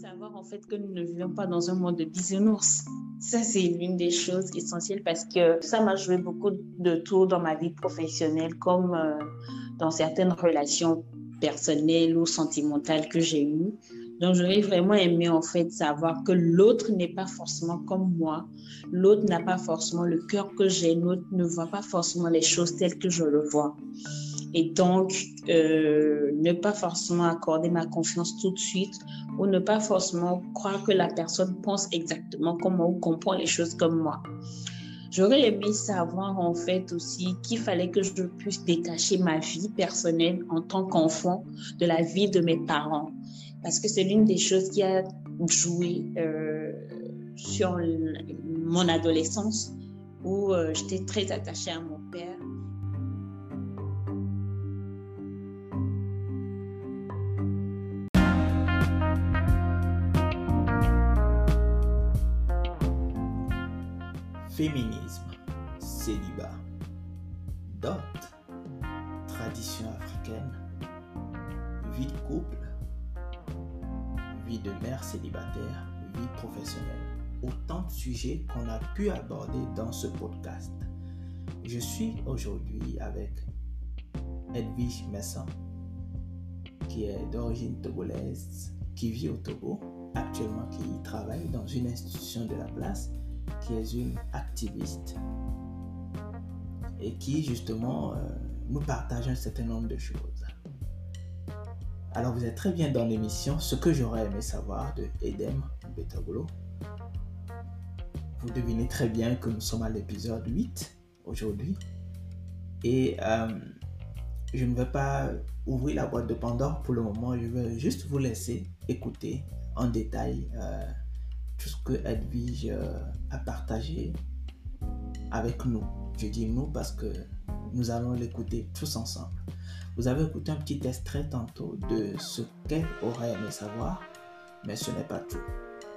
savoir en fait que nous ne vivons pas dans un monde de bisounours. Ça, c'est l'une des choses essentielles parce que ça m'a joué beaucoup de tours dans ma vie professionnelle comme euh, dans certaines relations personnelles ou sentimentales que j'ai eues. Donc, j'aurais vraiment aimé en fait savoir que l'autre n'est pas forcément comme moi. L'autre n'a pas forcément le cœur que j'ai. L'autre ne voit pas forcément les choses telles que je le vois. Et donc, euh, ne pas forcément accorder ma confiance tout de suite ou ne pas forcément croire que la personne pense exactement comme moi ou comprend les choses comme moi. J'aurais aimé savoir en fait aussi qu'il fallait que je puisse détacher ma vie personnelle en tant qu'enfant de la vie de mes parents. Parce que c'est l'une des choses qui a joué euh, sur mon adolescence où euh, j'étais très attachée à mon père Féminisme, célibat, dot, tradition africaine, vie de couple, vie de mère célibataire, vie professionnelle. Autant de sujets qu'on a pu aborder dans ce podcast. Je suis aujourd'hui avec Edwige Messon, qui est d'origine togolaise, qui vit au Togo, actuellement qui travaille dans une institution de la place qui est une activiste et qui justement euh, nous partage un certain nombre de choses. Alors vous êtes très bien dans l'émission Ce que j'aurais aimé savoir de Edem Betagolo. Vous devinez très bien que nous sommes à l'épisode 8 aujourd'hui. Et euh, je ne vais pas ouvrir la boîte de Pandore pour le moment. Je vais juste vous laisser écouter en détail euh, tout ce que Edwige euh, a partagé avec nous. Je dis nous parce que nous allons l'écouter tous ensemble. Vous avez écouté un petit extrait tantôt de ce qu'elle aurait aimé savoir, mais ce n'est pas tout.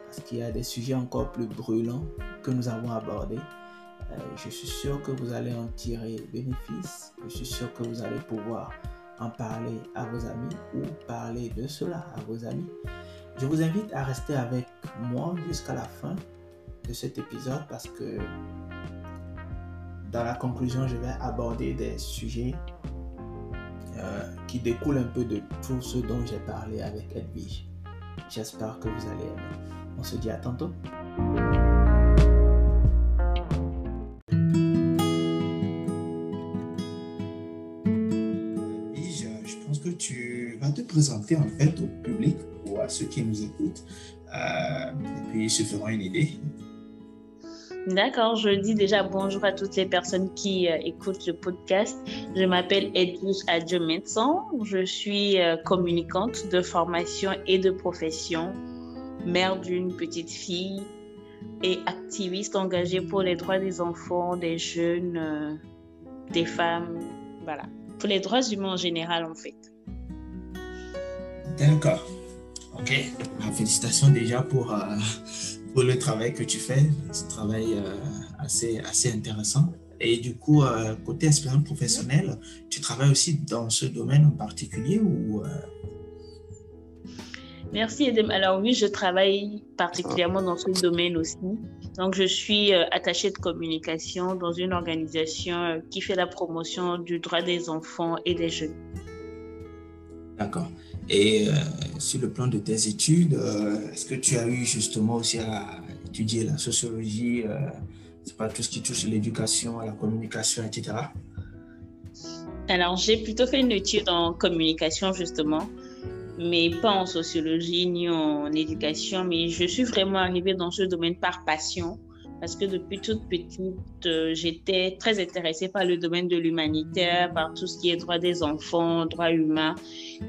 Parce qu'il y a des sujets encore plus brûlants que nous avons abordés. Euh, je suis sûr que vous allez en tirer bénéfice. Je suis sûr que vous allez pouvoir en parler à vos amis ou parler de cela à vos amis. Je vous invite à rester avec moi jusqu'à la fin de cet épisode parce que dans la conclusion, je vais aborder des sujets euh, qui découlent un peu de tout ce dont j'ai parlé avec Edwige. J'espère que vous allez aimer. On se dit à tantôt. je pense que tu vas te présenter en fait ceux qui nous écoutent. Euh, et puis, ils se feront une idée. D'accord, je dis déjà bonjour à toutes les personnes qui euh, écoutent le podcast. Je m'appelle Edwige Adjometson. Je suis euh, communicante de formation et de profession, mère d'une petite fille et activiste engagée pour les droits des enfants, des jeunes, des femmes, voilà, pour les droits humains en général en fait. D'accord. Ok, félicitations déjà pour, euh, pour le travail que tu fais. C'est un travail euh, assez, assez intéressant. Et du coup, euh, côté expérience professionnelle, tu travailles aussi dans ce domaine en particulier ou Merci Edem. Alors oui, je travaille particulièrement dans ce domaine aussi. Donc je suis attachée de communication dans une organisation qui fait la promotion du droit des enfants et des jeunes. D'accord. Et euh, sur le plan de tes études, euh, est-ce que tu as eu justement aussi à étudier la sociologie, euh, c'est pas tout ce qui touche l'éducation, à la communication, etc. Alors, j'ai plutôt fait une étude en communication, justement, mais pas en sociologie ni en éducation, mais je suis vraiment arrivée dans ce domaine par passion parce que depuis toute petite, euh, j'étais très intéressée par le domaine de l'humanitaire, par tout ce qui est droit des enfants, droits humains.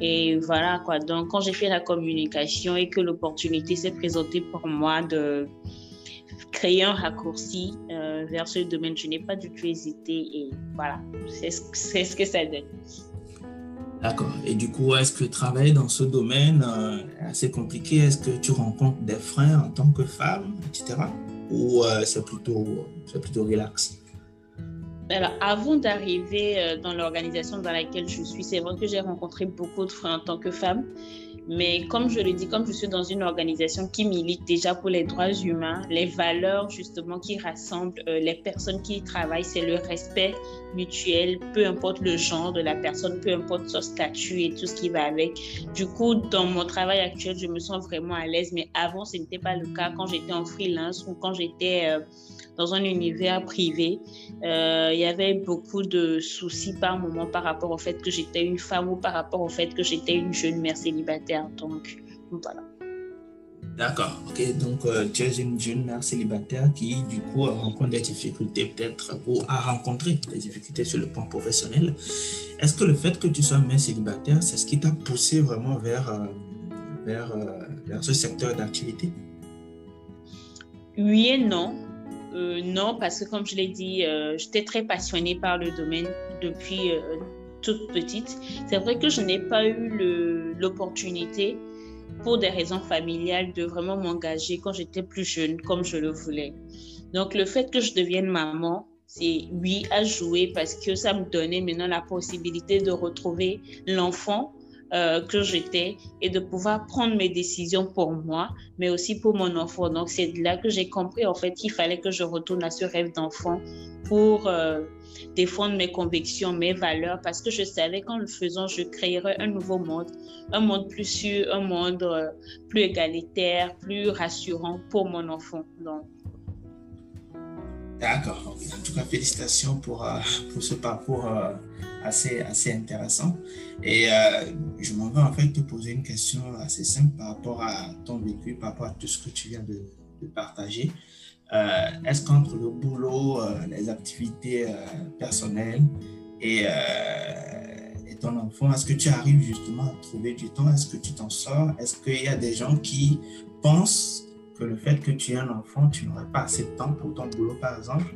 Et voilà quoi. Donc, quand j'ai fait la communication et que l'opportunité s'est présentée pour moi de créer un raccourci euh, vers ce domaine, je n'ai pas du tout hésité. Et voilà, c'est ce, que ça donne. D'accord. Et du coup, est-ce que travailler dans ce domaine euh, est assez compliqué? Est-ce que tu rencontres des freins en tant que femme, etc ou euh, c'est plutôt, plutôt Alors, avant d'arriver euh, dans l'organisation dans laquelle je suis, c'est vrai que j'ai rencontré beaucoup de frères en tant que femme. Mais comme je le dis, comme je suis dans une organisation qui milite déjà pour les droits humains, les valeurs justement qui rassemblent euh, les personnes qui y travaillent, c'est le respect mutuel, peu importe le genre de la personne, peu importe son statut et tout ce qui va avec. Du coup, dans mon travail actuel, je me sens vraiment à l'aise, mais avant, ce n'était pas le cas quand j'étais en freelance ou quand j'étais... Euh, dans un univers privé. Euh, il y avait beaucoup de soucis par moment par rapport au fait que j'étais une femme ou par rapport au fait que j'étais une jeune mère célibataire. Donc, voilà. D'accord, ok. Donc, euh, tu es une jeune mère célibataire qui, du coup, rencontre des difficultés peut-être ou a rencontré des difficultés sur le plan professionnel. Est-ce que le fait que tu sois mère célibataire, c'est ce qui t'a poussé vraiment vers, euh, vers, vers ce secteur d'activité? Oui et non. Euh, non, parce que comme je l'ai dit, euh, j'étais très passionnée par le domaine depuis euh, toute petite. C'est vrai que je n'ai pas eu l'opportunité, pour des raisons familiales, de vraiment m'engager quand j'étais plus jeune, comme je le voulais. Donc le fait que je devienne maman, c'est oui à jouer parce que ça me donnait maintenant la possibilité de retrouver l'enfant euh, que j'étais et de pouvoir prendre mes décisions pour moi, mais aussi pour mon enfant. Donc, c'est là que j'ai compris en fait qu'il fallait que je retourne à ce rêve d'enfant pour euh, défendre mes convictions, mes valeurs, parce que je savais qu'en le faisant, je créerais un nouveau monde, un monde plus sûr, un monde euh, plus égalitaire, plus rassurant pour mon enfant. Donc, D'accord. En tout cas, félicitations pour, pour ce parcours assez, intéressant. Et euh, je m'en vais en fait te poser une question assez simple par rapport à ton vécu, par rapport à tout ce que tu viens de, partager. Euh, est-ce qu'entre le boulot, euh, les activités personnelles et, et, ton enfant, est-ce que tu arrives justement à trouver du temps? Est-ce que tu t'en sors? Est-ce qu'il y a des gens qui pensent que le fait que tu aies un enfant, tu n'aurais pas assez de temps pour ton boulot, par exemple?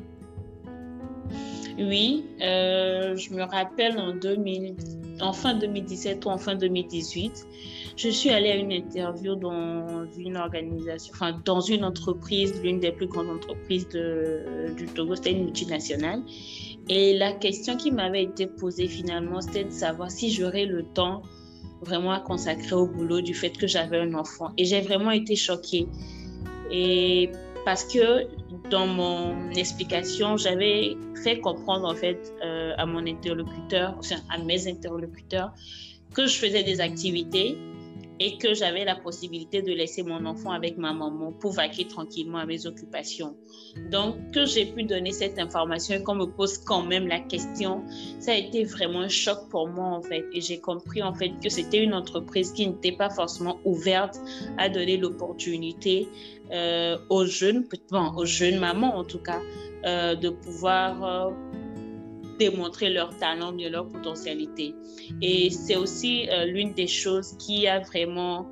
Oui, euh, je me rappelle en, 2000, en fin 2017 ou en fin 2018, je suis allée à une interview dans une entreprise, l'une des plus grandes entreprises du Togo, c'était une multinationale. Et la question qui m'avait été posée finalement, c'était de savoir si j'aurais le temps vraiment à consacrer au boulot du fait que j'avais un enfant. Et j'ai vraiment été choquée. Et parce que dans mon explication, j'avais fait comprendre en fait euh, à mon interlocuteur, enfin, à mes interlocuteurs, que je faisais des activités et que j'avais la possibilité de laisser mon enfant avec ma maman pour vaquer tranquillement à mes occupations. Donc, que j'ai pu donner cette information et qu'on me pose quand même la question, ça a été vraiment un choc pour moi en fait. Et j'ai compris en fait que c'était une entreprise qui n'était pas forcément ouverte à donner l'opportunité euh, aux jeunes, bon, aux jeunes mamans en tout cas, euh, de pouvoir euh, démontrer leur talent, de leur potentialité. Et c'est aussi euh, l'une des choses qui a vraiment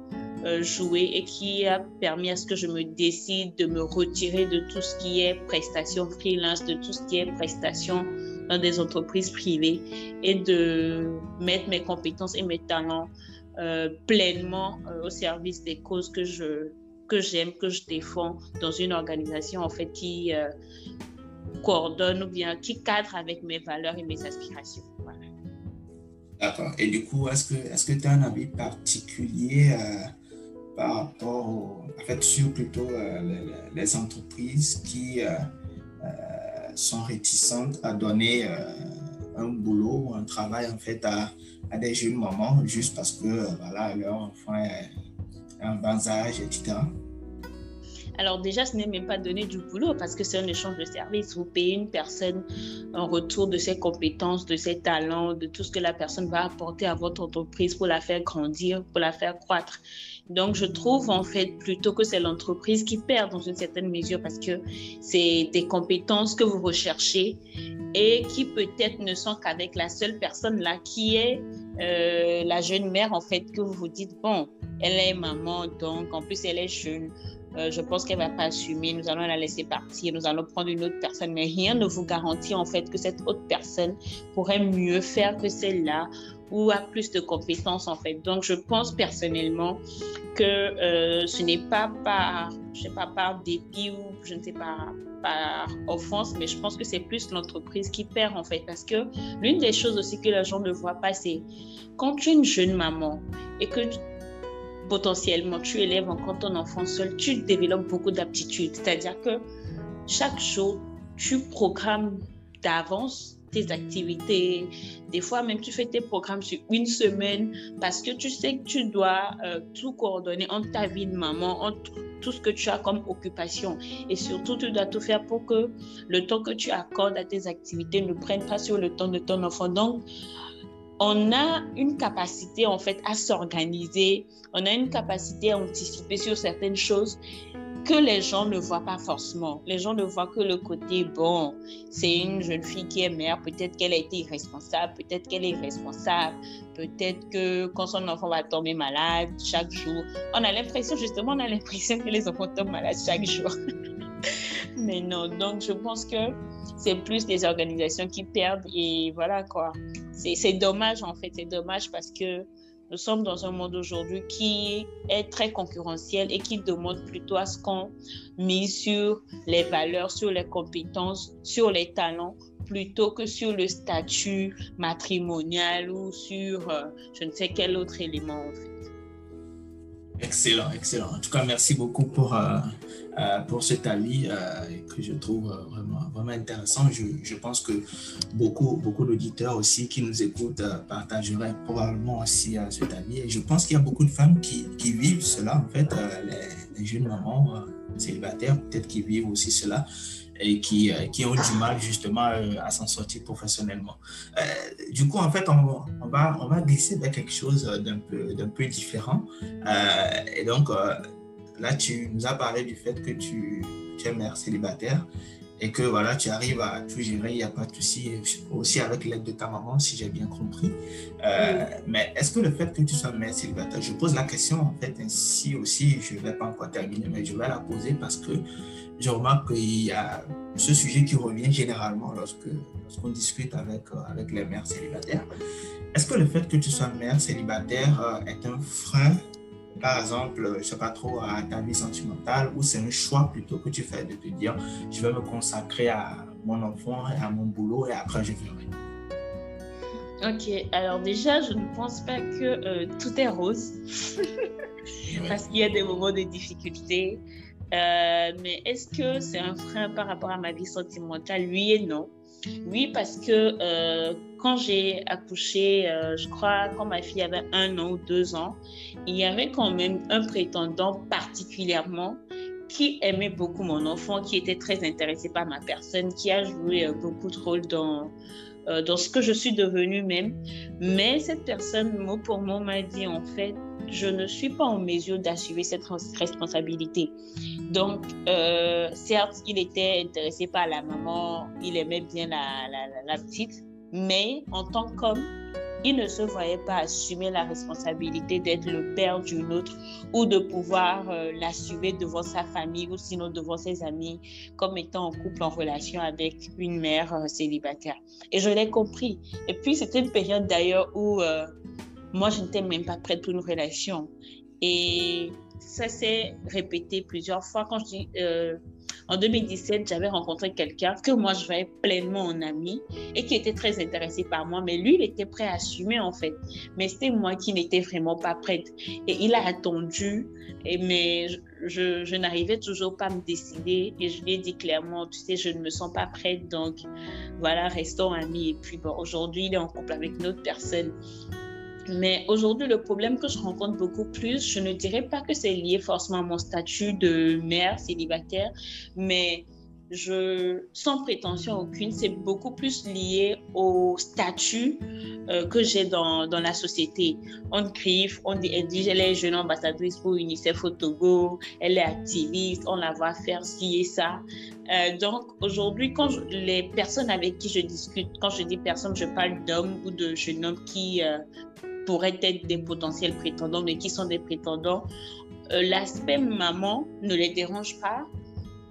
euh, joué et qui a permis à ce que je me décide de me retirer de tout ce qui est prestation freelance, de tout ce qui est prestation dans des entreprises privées et de mettre mes compétences et mes talents euh, pleinement au service des causes que je que j'aime, que je défends dans une organisation en fait qui coordonne ou bien qui cadre avec mes valeurs et mes aspirations. D'accord. Et du coup, est-ce que que tu as un avis particulier euh, par rapport au, en fait, sur plutôt euh, les, entreprises qui euh, sont réticentes à donner un boulot ou un travail en fait à, à, des jeunes mamans juste parce que voilà, leur enfant est en bas âge, etc. Alors déjà, ce n'est même pas donner du boulot parce que c'est un échange de services. Vous payez une personne en retour de ses compétences, de ses talents, de tout ce que la personne va apporter à votre entreprise pour la faire grandir, pour la faire croître. Donc, je trouve en fait plutôt que c'est l'entreprise qui perd dans une certaine mesure parce que c'est des compétences que vous recherchez et qui peut-être ne sont qu'avec la seule personne là qui est euh, la jeune mère en fait que vous vous dites bon, elle est maman donc en plus elle est jeune euh, je pense qu'elle va pas assumer, nous allons la laisser partir, nous allons prendre une autre personne, mais rien ne vous garantit en fait que cette autre personne pourrait mieux faire que celle-là ou a plus de compétences en fait. Donc je pense personnellement que euh, ce n'est pas par, je sais pas, par dépit ou je ne sais pas, par offense, mais je pense que c'est plus l'entreprise qui perd en fait. Parce que l'une des choses aussi que les gens ne voient pas, c'est quand tu es une jeune maman et que potentiellement tu élèves encore ton enfant seul, tu développes beaucoup d'aptitudes. C'est-à-dire que chaque jour, tu programmes d'avance tes activités. Des fois, même tu fais tes programmes sur une semaine parce que tu sais que tu dois euh, tout coordonner entre ta vie de maman, entre tout ce que tu as comme occupation. Et surtout, tu dois tout faire pour que le temps que tu accordes à tes activités ne prenne pas sur le temps de ton enfant. Donc, on a une capacité en fait à s'organiser, on a une capacité à anticiper sur certaines choses que les gens ne voient pas forcément. Les gens ne voient que le côté, bon, c'est une jeune fille qui est mère, peut-être qu'elle a été irresponsable, peut-être qu'elle est responsable, peut-être que quand son enfant va tomber malade chaque jour, on a l'impression, justement, on a l'impression que les enfants tombent malades chaque jour. Mais non, donc je pense que c'est plus les organisations qui perdent et voilà quoi. C'est dommage en fait, c'est dommage parce que nous sommes dans un monde aujourd'hui qui est très concurrentiel et qui demande plutôt à ce qu'on mise sur les valeurs, sur les compétences, sur les talents plutôt que sur le statut matrimonial ou sur euh, je ne sais quel autre élément en fait. Excellent, excellent. En tout cas, merci beaucoup pour, euh, euh, pour cet avis euh, que je trouve vraiment, vraiment intéressant. Je, pense que beaucoup, beaucoup d'auditeurs aussi qui nous écoutent partageraient probablement aussi cet avis. Et je pense qu'il y a beaucoup de femmes qui, vivent cela, en fait, les, jeunes mamans célibataires, peut-être qui vivent aussi cela et qui, euh, qui ont du mal justement euh, à s'en sortir professionnellement. Euh, du coup, en fait, on, va, on va glisser vers quelque chose d'un peu, peu différent. et donc, là, tu nous as parlé du fait que tu, tu es mère célibataire et que voilà, tu arrives à tout gérer, il n'y a pas de souci, aussi avec l'aide de ta maman, si j'ai bien compris. Mais est-ce que le fait que tu sois mère célibataire, je pose la question en fait ainsi aussi, je ne vais pas encore terminer, mais je vais la poser parce que je remarque qu'il y a ce sujet qui revient généralement lorsque lorsqu'on discute avec, euh, avec les mères célibataires. Est-ce que le fait que tu sois mère célibataire euh, est un frein, par exemple, je ne sais pas trop, à ta vie sentimentale, ou c'est un choix plutôt que tu fais de te dire, je vais me consacrer à mon enfant et à mon boulot et après je verrai Ok, alors déjà, je ne pense pas que euh, tout est rose, parce qu'il y a des moments de difficulté. Euh, mais est-ce que c'est un frein par rapport à ma vie sentimentale? Oui et non. Oui, parce que euh, quand j'ai accouché, euh, je crois quand ma fille avait un an ou deux ans, il y avait quand même un prétendant particulièrement qui aimait beaucoup mon enfant, qui était très intéressé par ma personne, qui a joué beaucoup de rôle dans, dans ce que je suis devenue même. Mais cette personne, mot pour mot, m'a dit en fait, je ne suis pas en mesure d'assumer cette responsabilité. Donc, euh, certes, il était intéressé par la maman, il aimait bien la, la, petite, mais en tant qu'homme, il ne se voyait pas assumer la responsabilité d'être le père d'une autre ou de pouvoir euh, l'assumer devant sa famille ou sinon devant ses amis comme étant en couple en relation avec une mère euh, célibataire. Et je l'ai compris. Et puis, c'était une période d'ailleurs où moi, je n'étais même pas prête pour une relation. Et ça s'est répété plusieurs fois. Quand je dis, euh, en 2017, j'avais rencontré quelqu'un que moi, je voyais pleinement en ami et qui était très intéressé par moi. Mais lui, il était prêt à assumer, en fait. Mais c'était moi qui n'étais vraiment pas prête. Et il a attendu, et, mais je, je n'arrivais toujours pas à me décider. Et je lui ai dit clairement, tu sais, je ne me sens pas prête. Donc, voilà, restons amis. Et puis, bon, aujourd'hui, il est en couple avec une autre personne. Mais aujourd'hui, le problème que je rencontre beaucoup plus, je ne dirais pas que c'est lié forcément à mon statut de mère célibataire, mais je, sans prétention aucune, c'est beaucoup plus lié au statut euh, que j'ai dans, dans, la société. On crie, on dit, elle dit, elle est jeune ambassadrice pour UNICEF au Togo, elle est activiste, on la voit faire ci et ça. Euh, donc aujourd'hui, quand les personnes avec qui je discute, quand je dis personne, je parle d'hommes ou de jeunes hommes qui euh, pourraient être des potentiels prétendants, mais qui sont des prétendants, euh, l'aspect maman ne les dérange pas,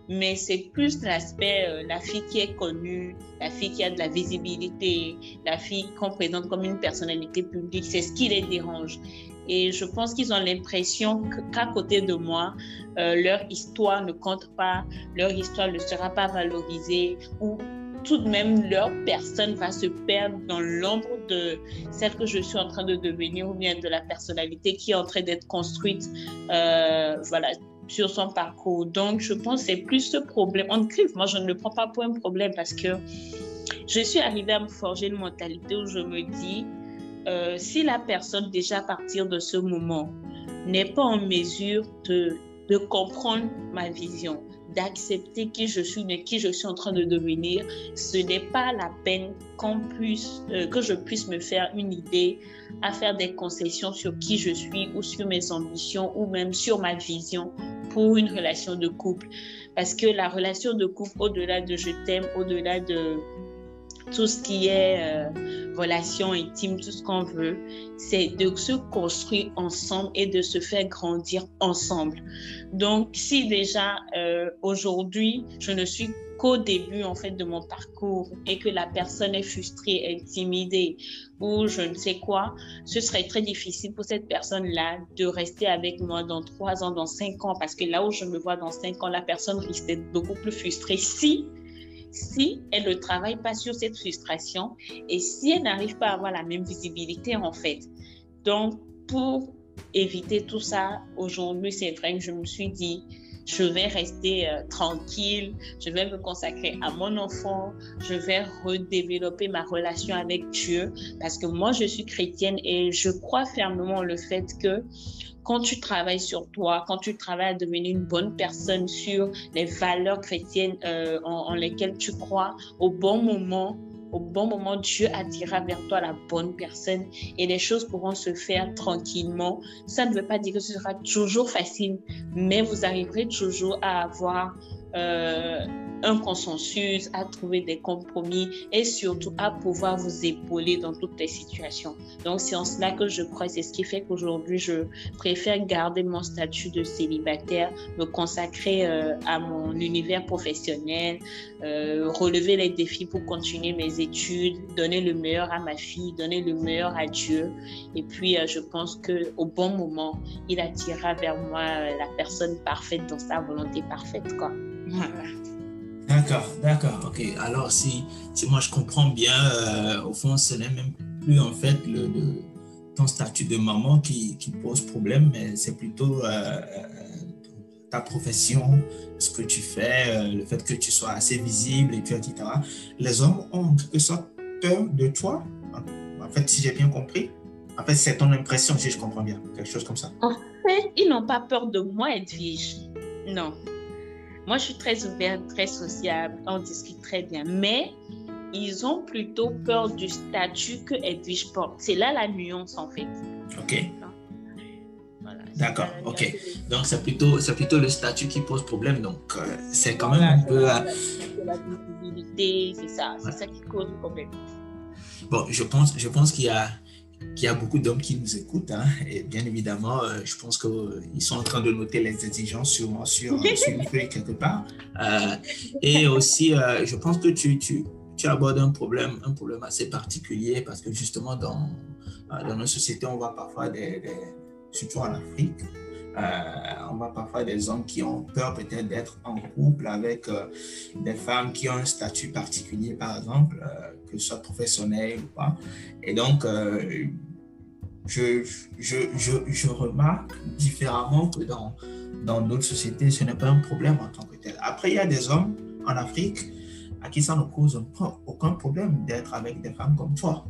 mais c'est plus l'aspect, euh, la fille qui est connue, la fille qui a de la visibilité, la fille qu'on présente comme une personnalité publique, c'est ce qui les dérange. Et je pense qu'ils ont l'impression qu'à côté de moi, euh, leur histoire ne compte pas, leur histoire ne sera pas valorisée ou tout de même leur personne va se perdre dans l'ombre de celle que je suis en train de devenir ou bien de la personnalité qui est en train d'être construite. Euh, voilà sur son parcours. Donc, je pense que c'est plus ce problème. En crise, moi, je ne le prends pas pour un problème parce que je suis arrivée à me forger une mentalité où je me dis, euh, si la personne, déjà à partir de ce moment, n'est pas en mesure de comprendre ma vision, d'accepter qui je suis, mais qui je suis en train de devenir, ce n'est pas la peine qu'on puisse, euh, que je puisse me faire une idée à faire des concessions sur qui je suis ou sur mes ambitions ou même sur ma vision pour une relation de couple. Parce que la relation de couple, au-delà de je t'aime, au-delà de tout ce qui est euh, relation intime, tout ce qu'on veut, c'est de se construire ensemble et de se faire grandir ensemble. Donc, si déjà euh, aujourd'hui, je ne suis qu'au début en fait de mon parcours et que la personne est frustrée, intimidée ou je ne sais quoi, ce serait très difficile pour cette personne-là de rester avec moi dans trois ans, dans cinq ans, parce que là où je me vois dans cinq ans, la personne risque d'être beaucoup plus frustrée si si elle ne travaille pas sur cette frustration et si elle n'arrive pas à avoir la même visibilité en fait. Donc, pour éviter tout ça, aujourd'hui, c'est vrai que je me suis dit, je vais rester euh, tranquille, je vais me consacrer à mon enfant, je vais redévelopper ma relation avec Dieu parce que moi, je suis chrétienne et je crois fermement le fait que quand tu travailles sur toi, quand tu travailles à devenir une bonne personne sur les valeurs chrétiennes euh, en, lesquelles tu crois, au bon moment, au bon moment, Dieu attirera vers toi la bonne personne et les choses pourront se faire tranquillement. Ça ne veut pas dire que ce sera toujours facile, mais vous arriverez toujours à avoir euh, un consensus, à trouver des compromis et surtout à pouvoir vous épauler dans toutes les situations. Donc c'est en cela que je crois, c'est ce qui fait qu'aujourd'hui je préfère garder mon statut de célibataire, me consacrer euh, à mon univers professionnel, euh, relever les défis pour continuer mes études, donner le meilleur à ma fille, donner le meilleur à Dieu. Et puis je pense que au bon moment, il attirera vers moi la personne parfaite dans sa volonté parfaite, quoi. D'accord, d'accord. Ok. Alors, si, si moi je comprends bien, euh, au fond, ce n'est même plus en fait le, ton statut de maman qui, pose problème, mais c'est plutôt euh, ta profession, ce que tu fais, euh, le fait que tu sois assez visible, et puis, etc. Les hommes ont en quelque sorte peur de toi. En fait, si j'ai bien compris, en fait, c'est ton impression, si je comprends bien, quelque chose comme ça. En fait, ils n'ont pas peur de moi, Edwige. Non. Moi, je suis très ouverte, très sociable, on discute très bien. Mais ils ont plutôt peur du statut que Edwige porte. C'est là la nuance, en fait. OK. D'accord, ok. Donc, c'est plutôt, c'est plutôt le statut qui pose problème. Donc, euh, c'est quand même un peu. La visibilité, c'est ça. C'est ça qui cause le problème. Bon, je pense, je pense qu'il y a qu'il y a beaucoup d'hommes qui nous écoutent. Hein, et bien évidemment, euh, je pense qu'ils euh, sont en train de noter les exigences sur, sur, sur une feuille quelque part. Euh, et aussi, je pense que tu, tu, tu, abordes un problème, un problème assez particulier parce que justement, dans, dans nos sociétés, on voit parfois, des, surtout en Afrique, on voit parfois des hommes qui ont peur peut-être d'être en couple avec des femmes qui ont un statut particulier, par exemple que ce soit professionnel ou pas. Et donc, euh, je, je, je, je, remarque différemment que dans dans d'autres sociétés, ce n'est pas un problème en tant que tel. Après, il y a des hommes en Afrique à qui ça ne cause aucun problème d'être avec des femmes comme toi.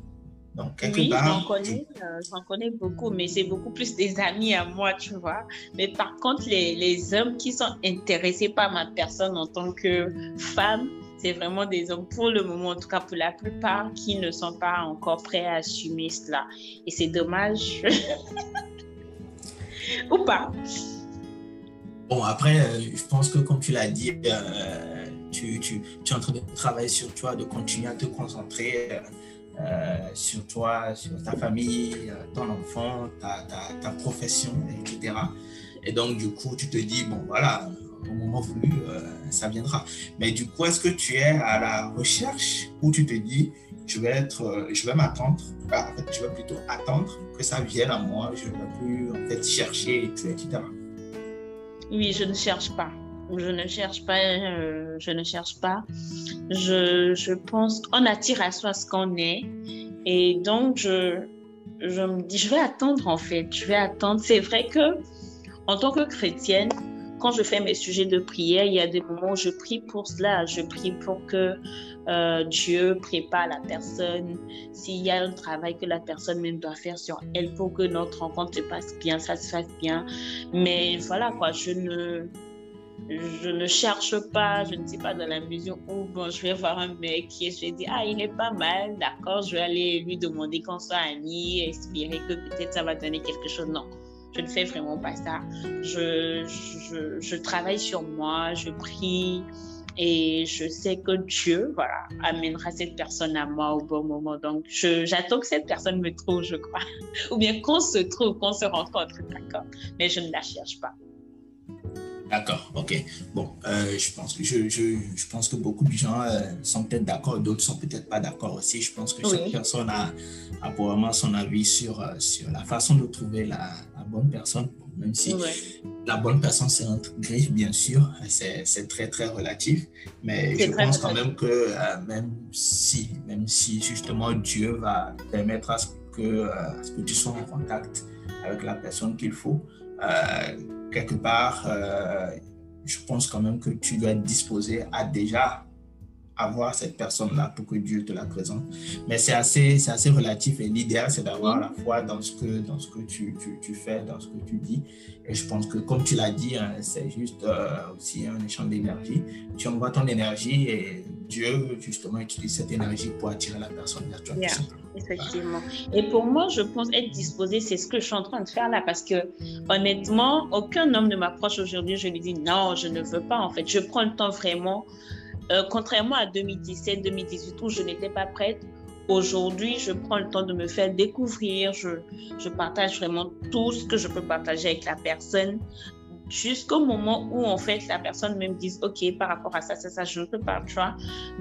Donc, quelque oui, j'en connais, euh, connais, beaucoup, mais c'est beaucoup plus des amis à moi, tu vois. Mais par contre, les, les hommes qui sont intéressés par ma personne en tant que femme, c'est vraiment des hommes, pour le moment, en tout cas pour la plupart, qui ne sont pas encore prêts à assumer cela. Et c'est dommage. Ou pas. Bon, après, euh, je pense que comme tu l'as dit, euh, tu, tu, tu, es en train de travailler sur toi, de continuer à te concentrer. Sur toi, sur ta famille, ton enfant, ta, ta, ta, profession, etc. Et donc, du coup, tu te dis, bon, voilà, au moment voulu, ça viendra. Mais du coup, est-ce que tu es à la recherche ou tu te dis, je vais être, je vais m'attendre, en fait, je vais plutôt attendre que ça vienne à moi, je ne vais plus, en fait, chercher, etc. Oui, je ne cherche pas. Je ne cherche pas. Euh, je ne cherche pas. Je, je pense qu'on attire à soi ce qu'on est. Et donc, je, je me dis, je vais attendre en fait. Je vais attendre. C'est vrai que, en tant que chrétienne, quand je fais mes sujets de prière, il y a des moments où je prie pour cela. Je prie pour que euh, Dieu prépare la personne. S'il y a un travail que la personne même doit faire sur elle pour que notre rencontre se passe bien, ça se fasse bien. Mais voilà quoi, je ne, je ne cherche pas, je ne sais pas dans la mesure où bon, je vais voir un mec qui je vais dire ah il est pas mal, d'accord, je vais aller lui demander qu'on soit amis, espérer que peut-être ça va donner quelque chose. Non, je ne fais vraiment pas ça. Je, je, je travaille sur moi, je prie et je sais que Dieu, voilà, amènera cette personne à moi au bon moment. Donc, j'attends que cette personne me trouve, je crois, ou bien qu'on se trouve, qu'on se rencontre, d'accord. Mais je ne la cherche pas. D'accord, ok. Bon, euh, je, pense que je, je, je, pense que beaucoup de gens euh, sont peut-être d'accord, d'autres sont peut-être pas d'accord aussi. Je pense que chaque personne a, a probablement son avis sur, euh, sur la façon de trouver la, la bonne personne, même si la bonne personne c'est un griffe, bien sûr, c'est très très relatif. Mais je pense quand même que même si, même si justement Dieu va permettre à ce que, à ce que tu sois en contact avec la personne qu'il faut quelque part, euh, je pense quand même que tu dois être disposé à déjà avoir cette personne-là pour que Dieu te la présente. Mais c'est assez, c'est assez relatif et l'idéal, c'est d'avoir la foi dans ce que, dans ce que tu, tu, tu, fais, dans ce que tu dis. Et je pense que, comme tu l'as dit, hein, c'est juste euh, aussi un échange d'énergie. Tu envoies ton énergie et Dieu, justement, utilise cette énergie pour attirer la personne vers toi. Effectivement. Et pour moi, je pense être disposée, c'est ce que je suis en train de faire là, parce que honnêtement, aucun homme ne m'approche aujourd'hui, je lui dis non, je ne veux pas. En fait, je prends le temps vraiment, euh, contrairement à 2017, 2018, où je n'étais pas prête. Aujourd'hui, je prends le temps de me faire découvrir. Je partage vraiment tout ce que je peux partager avec la personne jusqu'au moment où en fait la personne même dit ok par rapport à ça ça ça je ne peux pas tu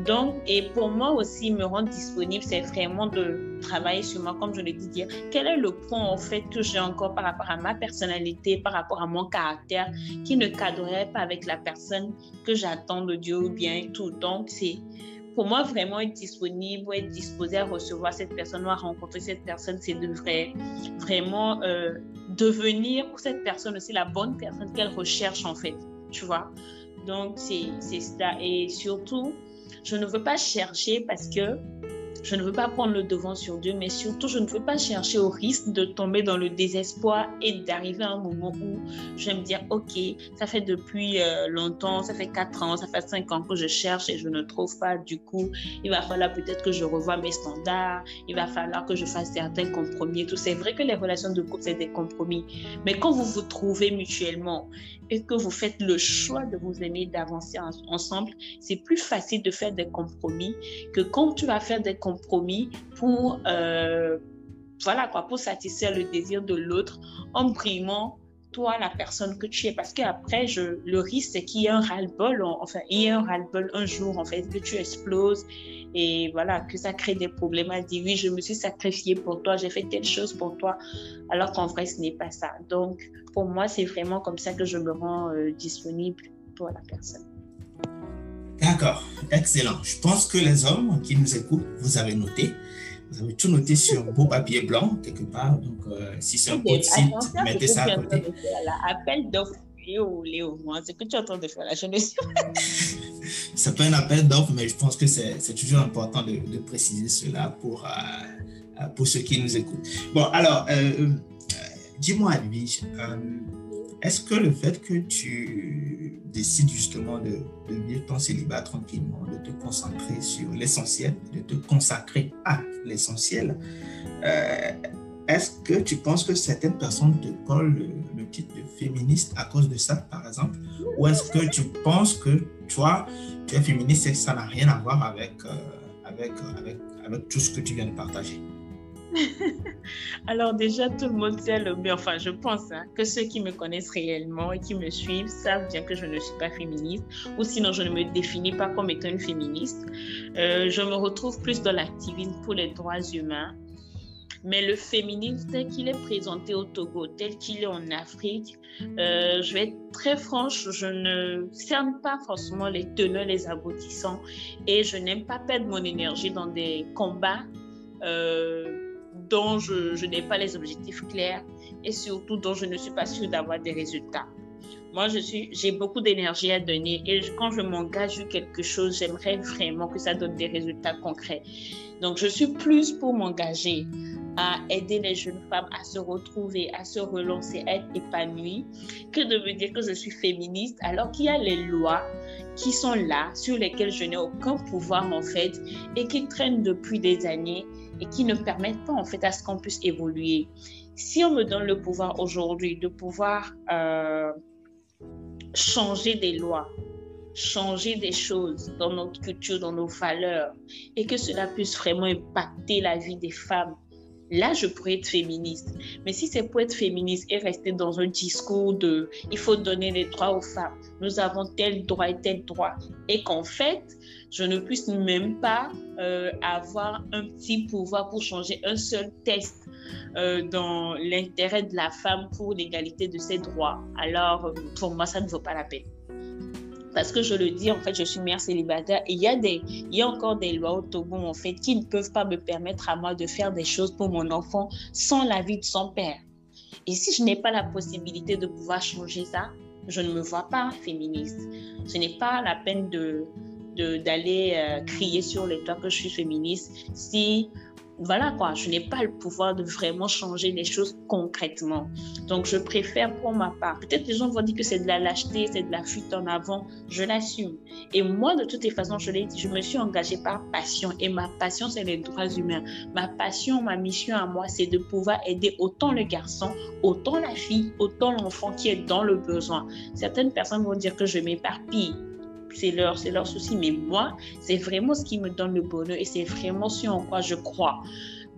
donc et pour moi aussi me rendre disponible c'est vraiment de travailler sur moi comme je l'ai dit dire quel est le point en fait que j'ai encore par rapport à ma personnalité par rapport à mon caractère qui ne cadrerait pas avec la personne que j'attends de Dieu ou bien tout. Donc c'est pour moi, vraiment être disponible être disposé à recevoir cette personne ou à rencontrer cette personne, c'est de vrai, vraiment euh, devenir pour cette personne aussi la bonne personne qu'elle recherche en fait, tu vois? Donc, c'est ça. Et surtout, je ne veux pas chercher parce que je ne veux pas prendre le devant sur Dieu, mais surtout, je ne veux pas chercher au risque de tomber dans le désespoir et d'arriver à un moment où je vais me dire, OK, ça fait depuis euh, longtemps, ça fait 4 ans, ça fait 5 ans que je cherche et je ne trouve pas. Du coup, il va falloir peut-être que je revoie mes standards, il va falloir que je fasse certains compromis. Tout c'est vrai que les relations de couple, c'est des compromis. Mais quand vous vous trouvez mutuellement et que vous faites le choix de vous aimer, d'avancer ensemble, c'est plus facile de faire des compromis que quand tu vas faire des compromis pour, euh, voilà quoi, pour satisfaire le désir de l'autre en brimant toi, la personne que tu es. Parce qu'après, je, le risque, c'est qu'il y ait un ras-le-bol, enfin, il y ait un ras-le-bol un jour, en fait, que tu exploses et voilà, que ça crée des problèmes. à dire, oui, je me suis sacrifiée pour toi, j'ai fait telle chose pour toi, alors qu'en vrai, ce n'est pas ça. Donc, pour moi, c'est vraiment comme ça que je me rends euh, disponible pour la personne. D'accord, excellent. Je pense que les hommes qui nous écoutent, vous avez noté. Vous avez tout noté sur beau papier blanc, quelque part. Donc, euh, si c'est un code site, mettez ça à côté. Appel d'offres, Léo, Léo, c'est que tu es en train de faire la jeunesse. c'est pas un appel d'offres, mais je pense que c'est toujours important de, de, préciser cela pour, euh, pour ceux qui nous écoutent. Bon, alors, euh, dis-moi, Edwige, est-ce que le fait que tu décides justement de, vivre ton célibat tranquillement, de te concentrer sur l'essentiel, de te consacrer à l'essentiel, euh, est-ce que tu penses que certaines personnes te collent le, titre de féministe à cause de ça, par exemple? Ou est-ce que tu penses que toi, tu es féministe et que ça n'a rien à voir avec, euh, avec, avec tout ce que tu viens de partager? Alors déjà, tout le monde sait le bien, enfin je pense hein, que ceux qui me connaissent réellement et qui me suivent savent bien que je ne suis pas féministe, ou sinon je ne me définis pas comme étant une féministe. Euh, je me retrouve plus dans l'activisme pour les droits humains. Mais le féminisme tel qu'il est présenté au Togo, tel qu'il est en Afrique, euh, je vais être très franche, je ne cerne pas forcément les teneurs, les aboutissants, et je n'aime pas perdre mon énergie dans des combats euh, dont je, n'ai pas les objectifs clairs et surtout dont je ne suis pas sûre d'avoir des résultats. Moi, j'ai beaucoup d'énergie à donner et quand je m'engage sur quelque chose, j'aimerais vraiment que ça donne des résultats concrets. Donc, je suis plus pour m'engager à aider les jeunes femmes à se retrouver, à se relancer, à être épanouies, que de me dire que je suis féministe alors qu'il y a les lois qui sont là, sur lesquelles je n'ai aucun pouvoir en fait, et qui traînent depuis des années et qui ne permettent pas en fait à ce qu'on puisse évoluer. Si on me donne le pouvoir aujourd'hui de pouvoir euh, changer des lois, changer des choses dans notre culture, dans nos valeurs, et que cela puisse vraiment impacter la vie des femmes, là, je pourrais être féministe. Mais si c'est pour être féministe et rester dans un discours de il faut donner les droits aux femmes, nous avons tel droit et tel droit, et qu'en fait, je ne puisse même pas euh, avoir un petit pouvoir pour changer un seul test euh, dans l'intérêt de la femme pour l'égalité de ses droits, alors pour moi, ça ne vaut pas la peine. Parce que je le dis, en fait, je suis mère célibataire et il y, a il y a encore des lois au Togo, en fait, qui ne peuvent pas me permettre à moi de faire des choses pour mon enfant sans l'avis de son père. Et si je n'ai pas la possibilité de pouvoir changer ça, je ne me vois pas féministe. Ce n'est pas la peine de d'aller euh, crier sur les toits que je suis féministe si voilà quoi, je n'ai pas le pouvoir de vraiment changer les choses concrètement. Donc je préfère pour ma part, peut-être les gens vont dire que c'est de la lâcheté, c'est de la fuite en avant, je l'assume. Et moi, de toutes les façons, je l'ai dit, je me suis engagée par passion et ma passion, c'est les droits humains. Ma passion, ma mission à moi, c'est de pouvoir aider autant le garçon, autant la fille, autant l'enfant qui est dans le besoin. Certaines personnes vont dire que je m'éparpille c'est leur, c'est leur souci. Mais moi, c'est vraiment ce qui me donne le bonheur et c'est vraiment ce en quoi je crois.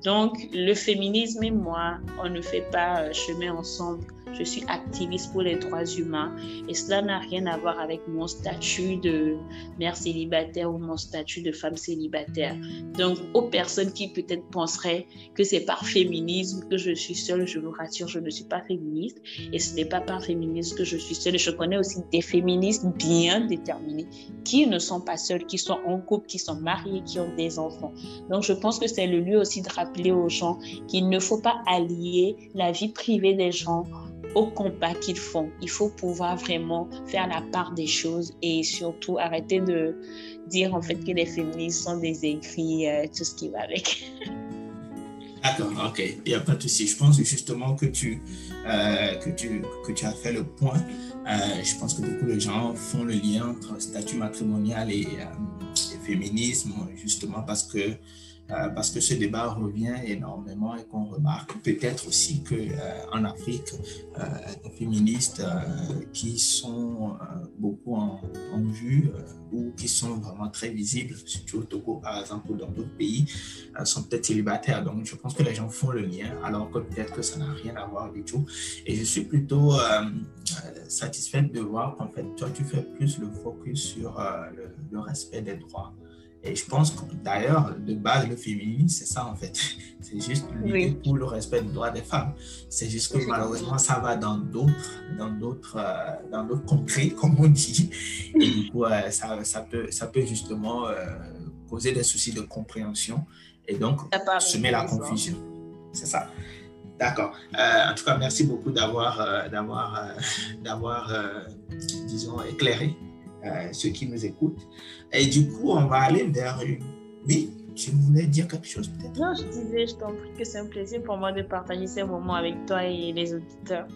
Donc, le féminisme et moi, on ne fait pas euh, chemin ensemble je suis activiste pour les droits humains et cela n'a rien à voir avec mon statut de mère célibataire ou mon statut de femme célibataire. Donc, aux personnes qui peut-être penseraient que c'est par féminisme que je suis seule, je vous rassure, je ne suis pas féministe et ce n'est pas par féminisme que je suis seule. Je connais aussi des féministes bien déterminés qui ne sont pas seuls, qui sont en couple, qui sont mariés, qui ont des enfants. Donc, je pense que c'est le lieu aussi de rappeler aux gens qu'il ne faut pas allier la vie privée des gens au combat qu'ils font. Il faut pouvoir vraiment faire la part des choses et surtout arrêter de dire en fait que les féministes sont des écrits, euh, tout ce qui va avec. D'accord, ok, il n'y a pas de souci. Je pense justement que tu, euh, que tu, que tu as fait le point. Euh, je pense que beaucoup de gens font le lien entre statut matrimonial et, et féminisme, justement parce que euh, parce que ce débat revient énormément et qu'on remarque peut-être aussi qu'en euh, en Afrique, euh, des féministes qui sont beaucoup en, vue ou qui sont vraiment très visibles, surtout au Togo par exemple ou dans d'autres pays, sont peut-être célibataires. Donc je pense que les gens font le lien alors que peut-être que ça n'a rien à voir du tout. Et je suis plutôt satisfaite de voir qu'en fait toi tu fais plus le focus sur le respect des droits et je pense que d'ailleurs, de base, le féminisme, c'est ça en fait. C'est juste pour le respect des droits des femmes. C'est juste que malheureusement, ça va dans d'autres, dans d'autres, euh, dans d'autres contrées, comme on dit. Et du coup, euh, ça, ça, peut, ça peut justement euh, causer des soucis de compréhension et donc semer la confusion. C'est ça. D'accord. en tout cas, merci beaucoup d'avoir, d'avoir, d'avoir, disons, éclairé ceux qui nous écoutent. Et du coup, on va aller vers une... Oui, tu voulais dire quelque chose peut-être? Non, je disais, je t'en prie que c'est un plaisir pour moi de partager ces moments avec toi et les auditeurs.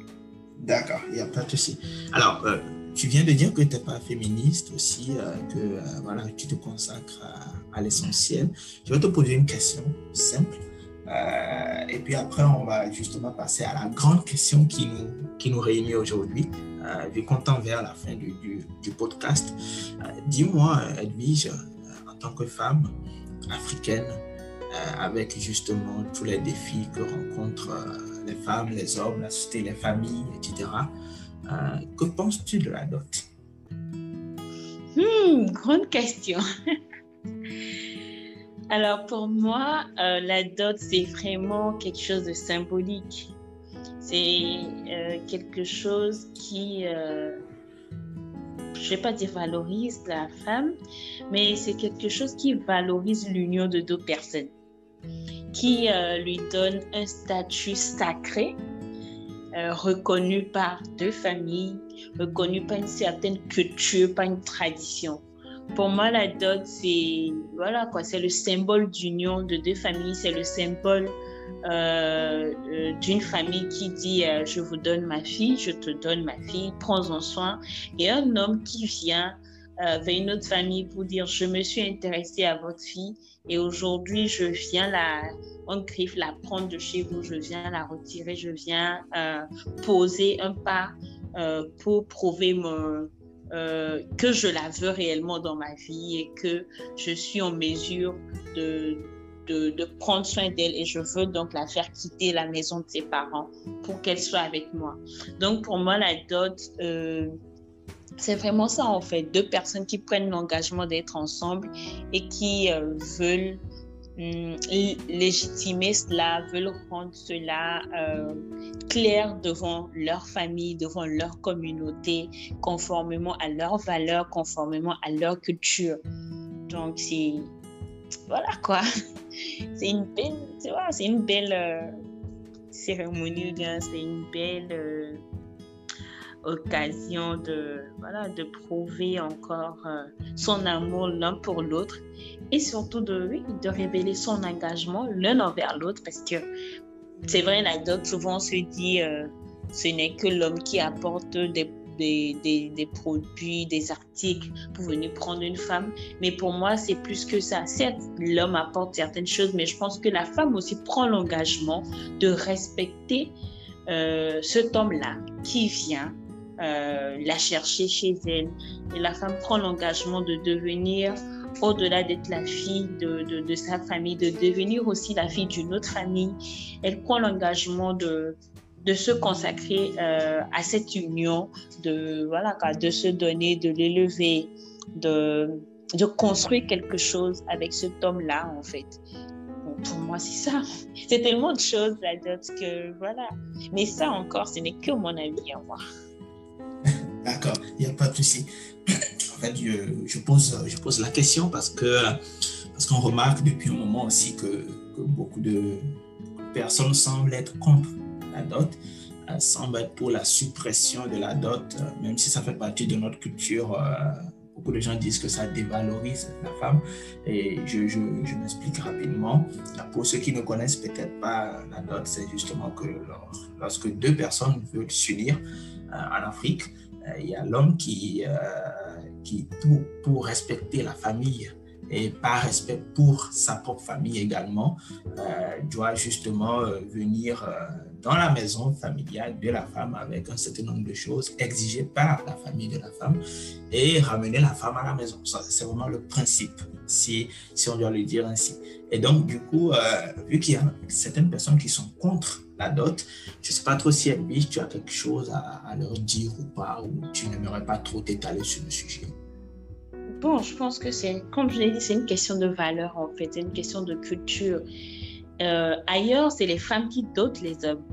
D'accord, il n'y a pas de souci. Alors, euh, tu viens de dire que tu n'es pas féministe aussi, euh, que euh, voilà, tu te consacres à, l'essentiel. Je vais te poser une question simple. et puis après, on va justement passer à la grande question qui nous, qui nous réunit aujourd'hui vu qu'on tend vers la fin du, podcast, euh, dis-moi, Edwige, euh, en tant que femme africaine, avec justement tous les défis que rencontrent les femmes, les hommes, la société, les familles, etc. que penses-tu de la dot? Hmm, Grande question. Alors pour moi, euh, la dot, c'est vraiment quelque chose de symbolique. C'est euh, quelque chose qui, euh, je ne vais pas dire valorise la femme, mais c'est quelque chose qui valorise l'union de deux personnes, qui lui donne un statut sacré, reconnu par deux familles, reconnu par une certaine culture, par une tradition. Pour moi, la dot, c'est voilà c'est le symbole d'union de deux familles, c'est le symbole euh, euh, d'une famille qui dit euh, je vous donne ma fille, je te donne ma fille, prends-en soin, et un homme qui vient vers une autre famille pour dire je me suis intéressé à votre fille et aujourd'hui je viens la on griffe la prendre de chez vous, je viens la retirer, je viens poser un pas pour prouver que je la veux réellement dans ma vie et que je suis en mesure de, de, prendre soin d'elle et je veux donc la faire quitter la maison de ses parents pour qu'elle soit avec moi. Donc pour moi, la dot, euh, c'est vraiment ça en fait, deux personnes qui prennent l'engagement d'être ensemble et qui euh, veulent Hum, légitimer cela, veulent rendre cela euh, clair devant leur famille, devant leur communauté, conformément à leurs valeurs, conformément à leur culture. Donc, c'est. Voilà quoi. C'est une belle, c'est une belle euh, cérémonie, c'est une belle. Euh, occasion de, voilà, de prouver encore euh, son amour l'un pour l'autre et surtout de, oui, de révéler son engagement l'un envers l'autre parce que c'est vrai, la dot, souvent on se dit ce n'est que l'homme qui apporte des, des, produits, des articles pour venir prendre une femme. Mais pour moi, c'est plus que ça. Certes, l'homme apporte certaines choses, mais je pense que la femme aussi prend l'engagement de respecter euh, cet homme-là qui vient euh, la chercher chez elle. Et la femme prend l'engagement de devenir, au-delà d'être la fille de, de, sa famille, de devenir aussi la fille d'une autre famille. Elle prend l'engagement de, de se consacrer euh, à cette union, de, voilà, de se donner, de l'élever, de, de construire quelque chose avec cet homme-là, en fait. pour moi, c'est ça. C'est tellement de choses, la que voilà. Mais ça encore, ce n'est que mon avis à moi. D'accord, il n'y a pas de souci. En fait, je, pose, je pose la question parce que parce qu'on remarque depuis un moment aussi que, beaucoup de personnes semblent être contre la dot, euh, semblent être pour la suppression de la dot, euh, même si ça fait partie de notre culture. Euh, beaucoup de gens disent que ça dévalorise la femme. Et je, m'explique rapidement. Pour ceux qui ne connaissent peut-être pas la dot, c'est justement que lorsque deux personnes veulent s'unir en Afrique, il y a l'homme qui, pour, respecter la famille et par respect pour sa propre famille également, euh, doit justement venir dans la maison familiale de la femme avec un certain nombre de choses exigées par la famille de la femme et ramener la femme à la maison. C'est vraiment le principe, si, si on doit le dire ainsi. Et donc, du coup, vu qu'il y a certaines personnes qui sont contre la dot. Je ne sais pas trop si Elvis, tu as quelque chose à, leur dire ou pas, ou tu n'aimerais pas trop t'étaler sur le sujet. Bon, je pense que c'est, comme je l'ai dit, c'est une question de valeur en fait, c'est une question de culture. Euh, ailleurs, c'est les femmes qui dotent les hommes.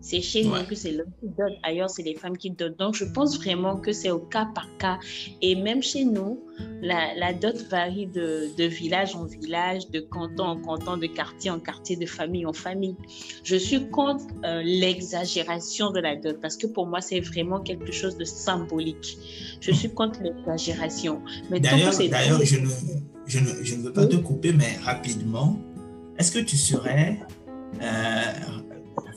C'est chez nous que c'est l'homme qui donne, ailleurs c'est les femmes qui donnent. Donc je pense vraiment que c'est au cas par cas. Et même chez nous, la, la dot varie de, de, village en village, de canton en canton, de quartier en quartier, de famille en famille. Je suis contre euh, l'exagération de la dot parce que pour moi c'est vraiment quelque chose de symbolique. Je suis contre l'exagération. D'ailleurs, d'ailleurs je, ne, je, ne, je ne veux pas te couper, mais rapidement, est-ce que tu serais... Euh,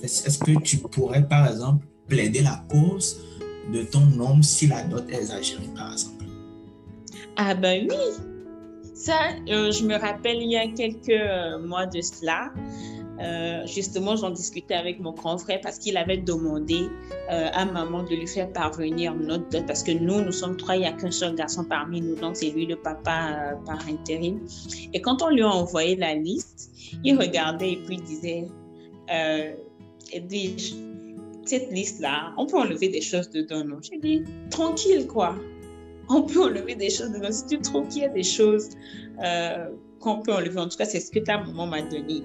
est-ce que tu pourrais, par exemple, plaider la cause de ton homme si la dot est exagérée, par exemple? Ah ben oui. Ça, euh, je me rappelle il y a quelques euh, mois de cela. euh, justement, j'en discutais avec mon grand frère parce qu'il avait demandé à maman de lui faire parvenir notre dot parce que nous, nous sommes trois, il n'y a qu'un seul garçon parmi nous, donc c'est lui le papa par intérim. Et quand on lui a envoyé la liste, il regardait et puis il disait, Edwige, cette liste-là, on peut enlever des choses dedans, non J'ai dit, tranquille, quoi. On peut enlever des choses dedans. Si tu trouves qu'il y a des choses qu'on peut enlever. En tout cas, c'est ce que ta maman m'a donné.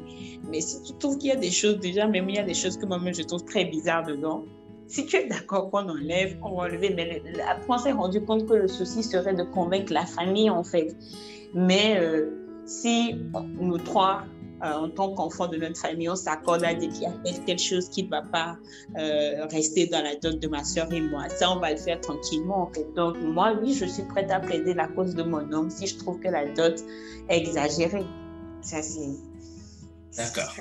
Mais si tu trouves qu'il y a des choses, déjà, même il y a des choses que moi-même je trouve très bizarres dedans, si tu es d'accord qu'on enlève, on va enlever. Mais après, on s'est rendu compte que le souci serait de convaincre la famille, en fait. Mais euh, si nous trois, euh, en tant qu'enfants de notre famille, on s'accorde à dire qu'il y a quelque chose qui ne va pas euh, rester dans la dot de ma soeur et moi. Ça, on va le faire tranquillement. Donc, moi, oui, je suis prête à plaider la cause de mon homme si je trouve que la dot est exagérée. Ça, c'est... D'accord.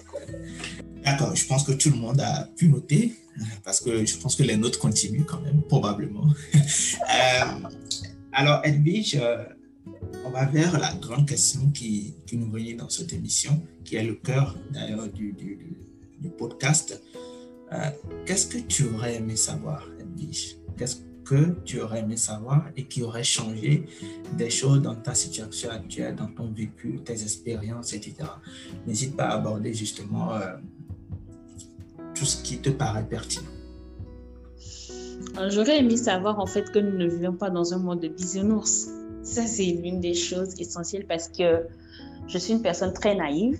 D'accord, je pense que tout le monde a pu noter, parce que je pense que les notes continuent quand même, probablement. euh, alors, Edwige, on va vers la grande question qui, nous réunit dans cette émission, qui est le cœur d'ailleurs du, podcast. Euh, qu'est-ce que tu aurais aimé savoir, Edwige? Qu'est-ce que tu aurais aimé savoir et qui aurait changé des choses dans ta situation actuelle, dans ton vécu, tes expériences, etc. N'hésite pas à aborder justement euh, tout ce qui te paraît pertinent. J'aurais aimé savoir en fait que nous ne vivons pas dans un monde de bisounours ça, c'est l'une des choses essentielles parce que je suis une personne très naïve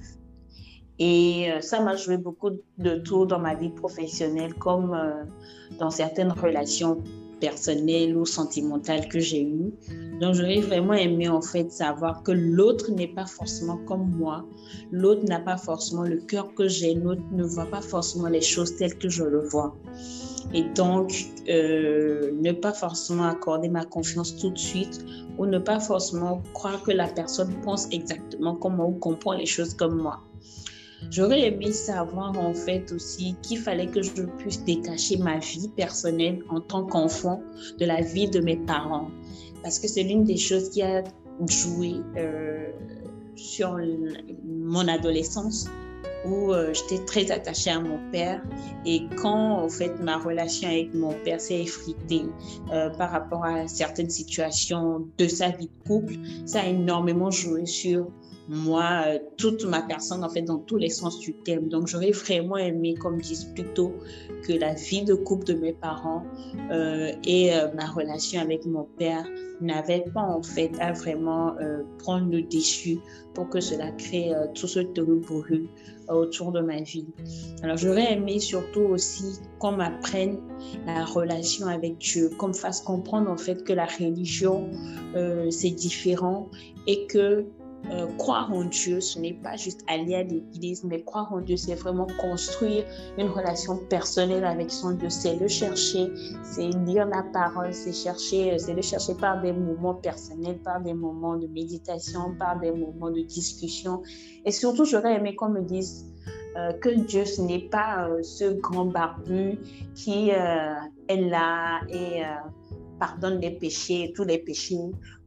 et euh, ça m'a joué beaucoup de tours dans ma vie professionnelle comme euh, dans certaines relations personnelles ou sentimentales que j'ai eues. Donc, j'aurais vraiment aimé en fait savoir que l'autre n'est pas forcément comme moi. L'autre n'a pas forcément le cœur que j'ai. L'autre ne voit pas forcément les choses telles que je le vois. Et donc, euh, ne pas forcément accorder ma confiance tout de suite ou ne pas forcément croire que la personne pense exactement comme moi ou comprend les choses comme moi. J'aurais aimé savoir en fait aussi qu'il fallait que je puisse détacher ma vie personnelle en tant qu'enfant de la vie de mes parents. Parce que c'est l'une des choses qui a joué euh, sur mon adolescence où euh, j'étais très attachée à mon père. Et quand, en fait, ma relation avec mon père s'est effritée euh, par rapport à certaines situations de sa vie de couple, ça a énormément joué sur moi, euh, toute ma personne, en fait, dans tous les sens du terme. Donc, j'aurais vraiment aimé, comme disent plutôt, que la vie de couple de mes parents et ma relation avec mon père n'avaient pas, en fait, à vraiment prendre le dessus pour que cela crée tout ce bruit autour de ma vie. Alors j'aurais aimé surtout aussi qu'on m'apprenne la relation avec Dieu, qu'on me fasse comprendre en fait que la religion euh, c'est différent et que euh, croire en Dieu, ce n'est pas juste aller à l'église, mais croire en Dieu, c'est vraiment construire une relation personnelle avec son Dieu. C'est le chercher, c'est lire la parole, c'est chercher, c'est le chercher par des moments personnels, par des moments de méditation, par des moments de discussion. Et surtout, j'aurais aimé qu'on me dise euh, que Dieu, ce n'est pas euh, ce grand barbu qui est là et pardonne les péchés, tous les péchés,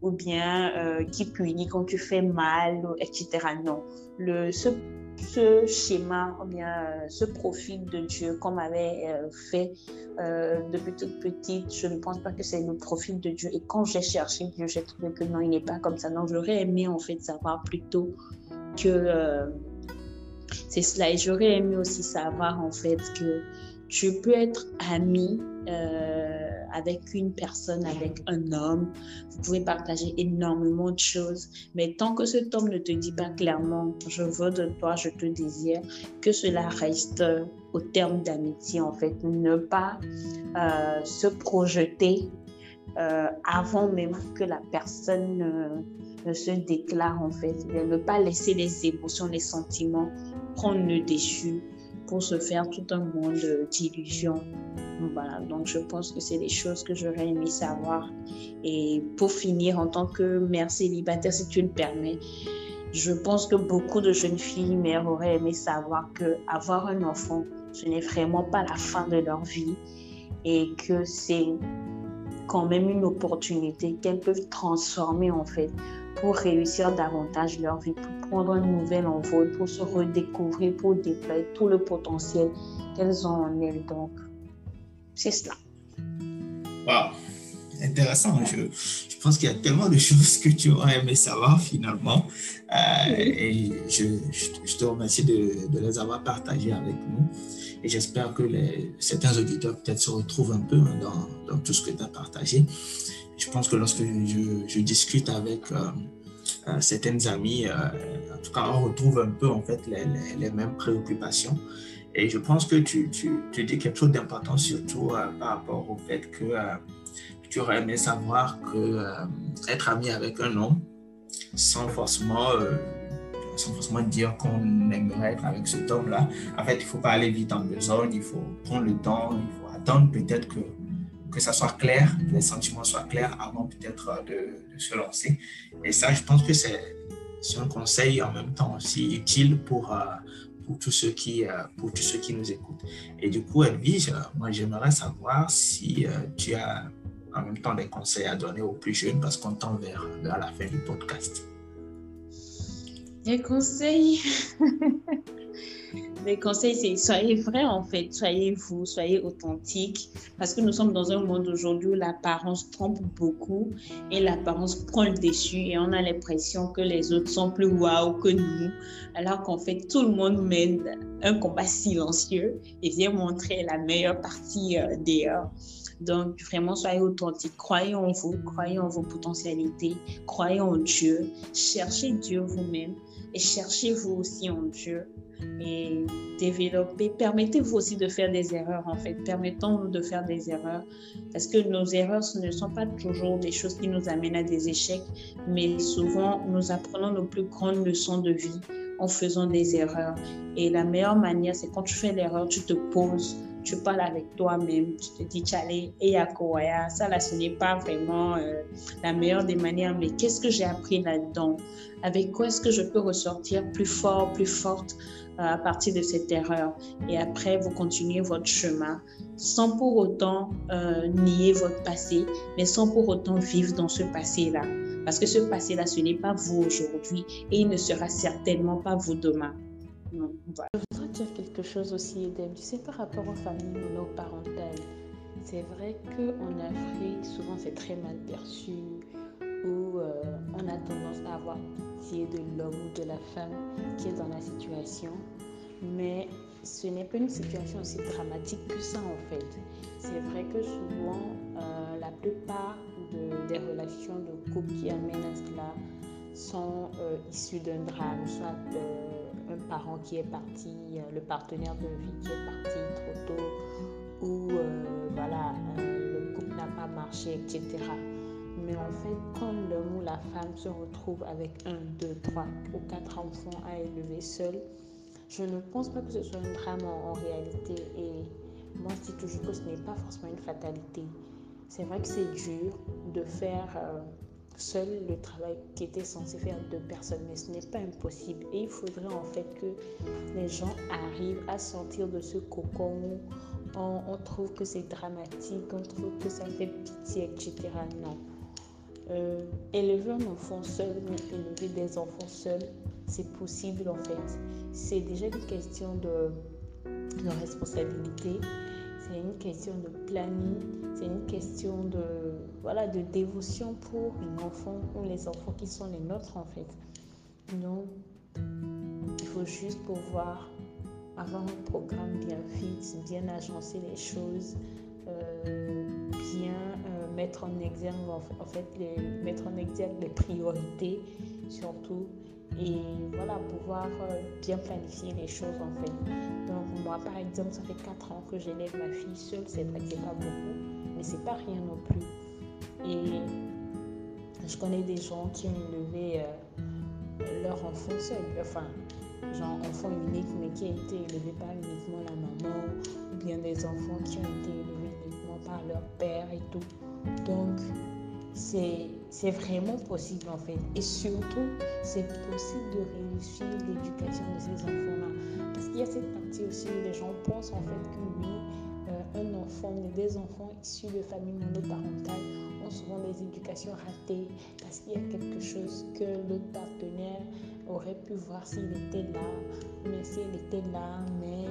ou bien euh, qui punit quand tu fais mal, etc. Non. Le, ce, ce schéma, ou bien euh, ce profil de Dieu qu'on m'avait euh, fait depuis toute petite, je ne pense pas que c'est le profil de Dieu. Et quand j'ai cherché Dieu, j'ai trouvé que non, il n'est pas comme ça. Donc j'aurais aimé en fait savoir plutôt que c'est cela. Et j'aurais aimé aussi savoir en fait que tu peux être ami euh, avec une personne, avec un homme. Vous pouvez partager énormément de choses. Mais tant que cet homme ne te dit pas clairement, je veux de toi, je te désire, que cela reste au terme d'amitié, en fait. Ne pas euh, se projeter euh, avant même que la personne ne se déclare, en fait. Ne pas laisser les émotions, les sentiments prendre le dessus pour se faire tout un monde d'illusions. Voilà, donc je pense que c'est des choses que j'aurais aimé savoir. Et pour finir, en tant que mère célibataire, si tu le permets, je pense que beaucoup de jeunes filles, mères, auraient aimé savoir que avoir un enfant, ce n'est vraiment pas la fin de leur vie et que c'est quand même une opportunité qu'elles peuvent transformer en fait pour réussir davantage leur vie, pour prendre un nouvel envol, pour se redécouvrir, pour déployer tout le potentiel qu'elles ont en elles. Donc, c'est cela. Wow, intéressant. Je, je pense qu'il y a tellement de choses que tu aurais aimé savoir finalement. Euh, et je, je, te remercie de, de, les avoir partagées avec nous. Et j'espère que les, certains auditeurs peut-être se retrouvent un peu hein, dans, dans, tout ce que tu as partagé. Je pense que lorsque je, discute avec euh, euh, certaines amies, euh, en tout cas, on retrouve un peu en fait les, mêmes préoccupations. Et je pense que tu, dis quelque chose d'important, surtout par rapport au fait que tu aurais aimé savoir que être ami avec un homme, sans forcément, sans forcément dire qu'on aimerait être avec cet homme-là, en fait, il ne faut pas aller vite en besogne, il faut prendre le temps, il faut attendre peut-être que, que ça soit clair, les sentiments soient clairs avant peut-être de, de, se lancer. Et ça, je pense que c'est un conseil en même temps aussi utile pour pour tous ceux qui, pour tous ceux qui nous écoutent. Et du coup, Edwige, moi, j'aimerais savoir si tu as en même temps des conseils à donner aux plus jeunes parce qu'on tend vers, vers la fin du podcast. Des conseils? Les conseils, c'est soyez vrai en fait, soyez vous, soyez authentique, parce que nous sommes dans un monde aujourd'hui où l'apparence trompe beaucoup et l'apparence prend le dessus et on a l'impression que les autres sont plus waouh que nous, alors qu'en fait tout le monde mène un combat silencieux et vient montrer la meilleure partie euh, d'ailleurs. Donc, vraiment, soyez authentique. Croyez en vous, croyez en vos potentialités, croyez en Dieu. Cherchez Dieu vous-même et cherchez-vous aussi en Dieu et développer. Permettez-vous aussi de faire des erreurs, en fait. Permettons-nous de faire des erreurs parce que nos erreurs ce ne sont pas toujours des choses qui nous amènent à des échecs, mais souvent, nous apprenons nos plus grandes leçons de vie en faisant des erreurs. Et la meilleure manière, c'est quand tu fais l'erreur, tu te poses tu parles avec toi-même, tu te dis, Tchale, et Yakowaya, ça là, ce n'est pas vraiment euh, la meilleure des manières, mais qu'est-ce que j'ai appris là-dedans? Avec quoi est-ce que je peux ressortir plus fort, plus forte euh, à partir de cette erreur? Et après, vous continuez votre chemin sans pour autant euh, nier votre passé, mais sans pour autant vivre dans ce passé-là. Parce que ce passé-là, ce n'est pas vous aujourd'hui et il ne sera certainement pas vous demain. Je voudrais dire quelque chose aussi, Edem. Tu sais, par rapport aux familles monoparentales, c'est vrai qu'en Afrique, souvent c'est très mal perçu, où euh, on a tendance à avoir pitié de l'homme ou de la femme qui est dans la situation. Mais ce n'est pas une situation aussi dramatique que ça, en fait. C'est vrai que souvent, euh, la plupart de, des relations de couple qui amènent à cela sont euh, issues d'un drame, soit un parent qui est parti, euh, le partenaire de vie qui est parti trop tôt, ou euh, voilà, euh, le couple n'a pas marché, etc. Mais en fait, quand l'homme ou la femme se retrouve avec un, deux, trois ou quatre enfants à élever seul, je ne pense pas que ce soit un drame en, réalité. Et moi, je dis toujours que ce n'est pas forcément une fatalité. C'est vrai que c'est dur de faire seul le travail qui était censé faire deux personnes, mais ce n'est pas impossible. Et il faudrait en fait que les gens arrivent à sortir de ce cocon où on, trouve que c'est dramatique, on trouve que ça fait pitié, etc. Non. Euh, élever un enfant seul, mais élever des enfants seuls, c'est possible en fait. C'est déjà une question de, de responsabilité c'est une question de planning, c'est une question de, voilà, de dévotion pour l'enfant ou les enfants qui sont les nôtres en fait. Donc, il faut juste pouvoir avoir un programme bien fixe, bien agencer les choses, euh, bien euh, mettre en exergue les, mettre en exergue les priorités surtout et voilà, pouvoir euh, bien planifier les choses en fait. Donc moi par exemple, ça fait 4 ans que j'élève ma fille seule, c'est vrai que c'est pas beaucoup, mais c'est pas rien non plus. Et je connais des gens qui ont élevé euh, leur enfant seul, enfin, genre enfant unique, mais qui a été élevé par uniquement la maman, ou bien des enfants qui ont été élevés uniquement par leur père et tout. Donc, c'est vraiment possible en fait. Et surtout, c'est possible de réussir l'éducation de ces enfants-là. Parce qu'il y a cette partie aussi où les gens pensent en fait que oui, un enfant, des enfants issus de familles monoparentales ont souvent des éducations ratées parce qu'il y a quelque chose que l'autre partenaire aurait pu voir s'il était là, mais s'il était là, mais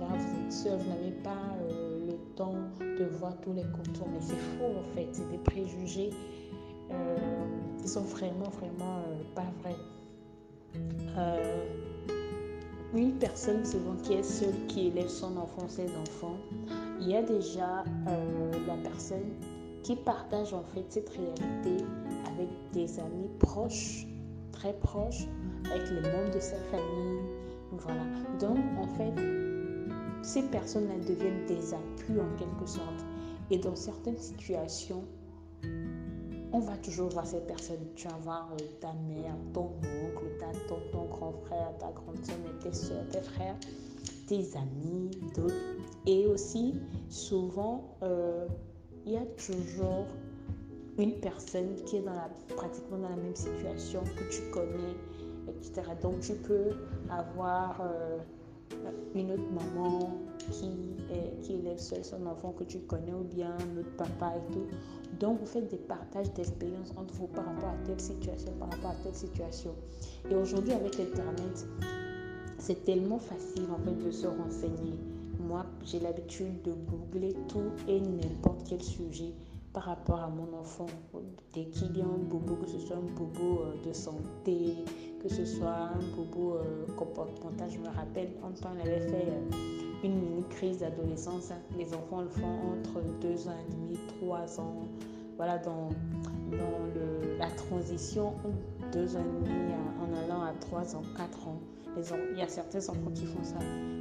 là vous êtes seul, vous n'avez pas euh, le temps de voir tous les contours. Mais c'est faux en fait, c'est des préjugés euh, qui sont vraiment, vraiment euh, pas vrais. une personne souvent qui est seule, qui élève son enfant, ses enfants, il y a déjà la personne qui partage en fait cette réalité avec des amis proches, très proches, avec les membres de sa famille. Voilà. Donc, en fait, ces personnes-là deviennent des appuis en quelque sorte. Et dans certaines situations, on va toujours voir ces personnes. Tu vas voir euh, ta mère, ton oncle, ta, ton, ton grand frère, ta grande soeur, tes soeurs, tes frères, tes amis, d'autres. Et aussi, souvent, euh, il y a toujours une personne qui est dans la, pratiquement dans la même situation que tu connais, etc. Donc tu peux avoir euh, une autre maman qui, est, qui élève seul son enfant que tu connais ou bien notre papa et tout. Donc vous faites des partages d'expériences entre vous par rapport à telle situation, par rapport à telle situation. Et aujourd'hui avec Internet, c'est tellement facile en fait de se renseigner. Moi, j'ai l'habitude de googler tout et n'importe quel sujet par rapport à mon enfant. Dès qu'il y a un bobo, que ce soit un bobo euh, de santé, que ce soit un bobo euh, comportemental, je me rappelle, en temps, on avait fait euh, une mini crise d'adolescence. Hein. Les enfants le font entre 2 ans et demi, 3 ans. Voilà, dans, dans la transition, 2 ans et demi en allant à 3 ans, 4 ans. Il y a certains enfants qui font ça.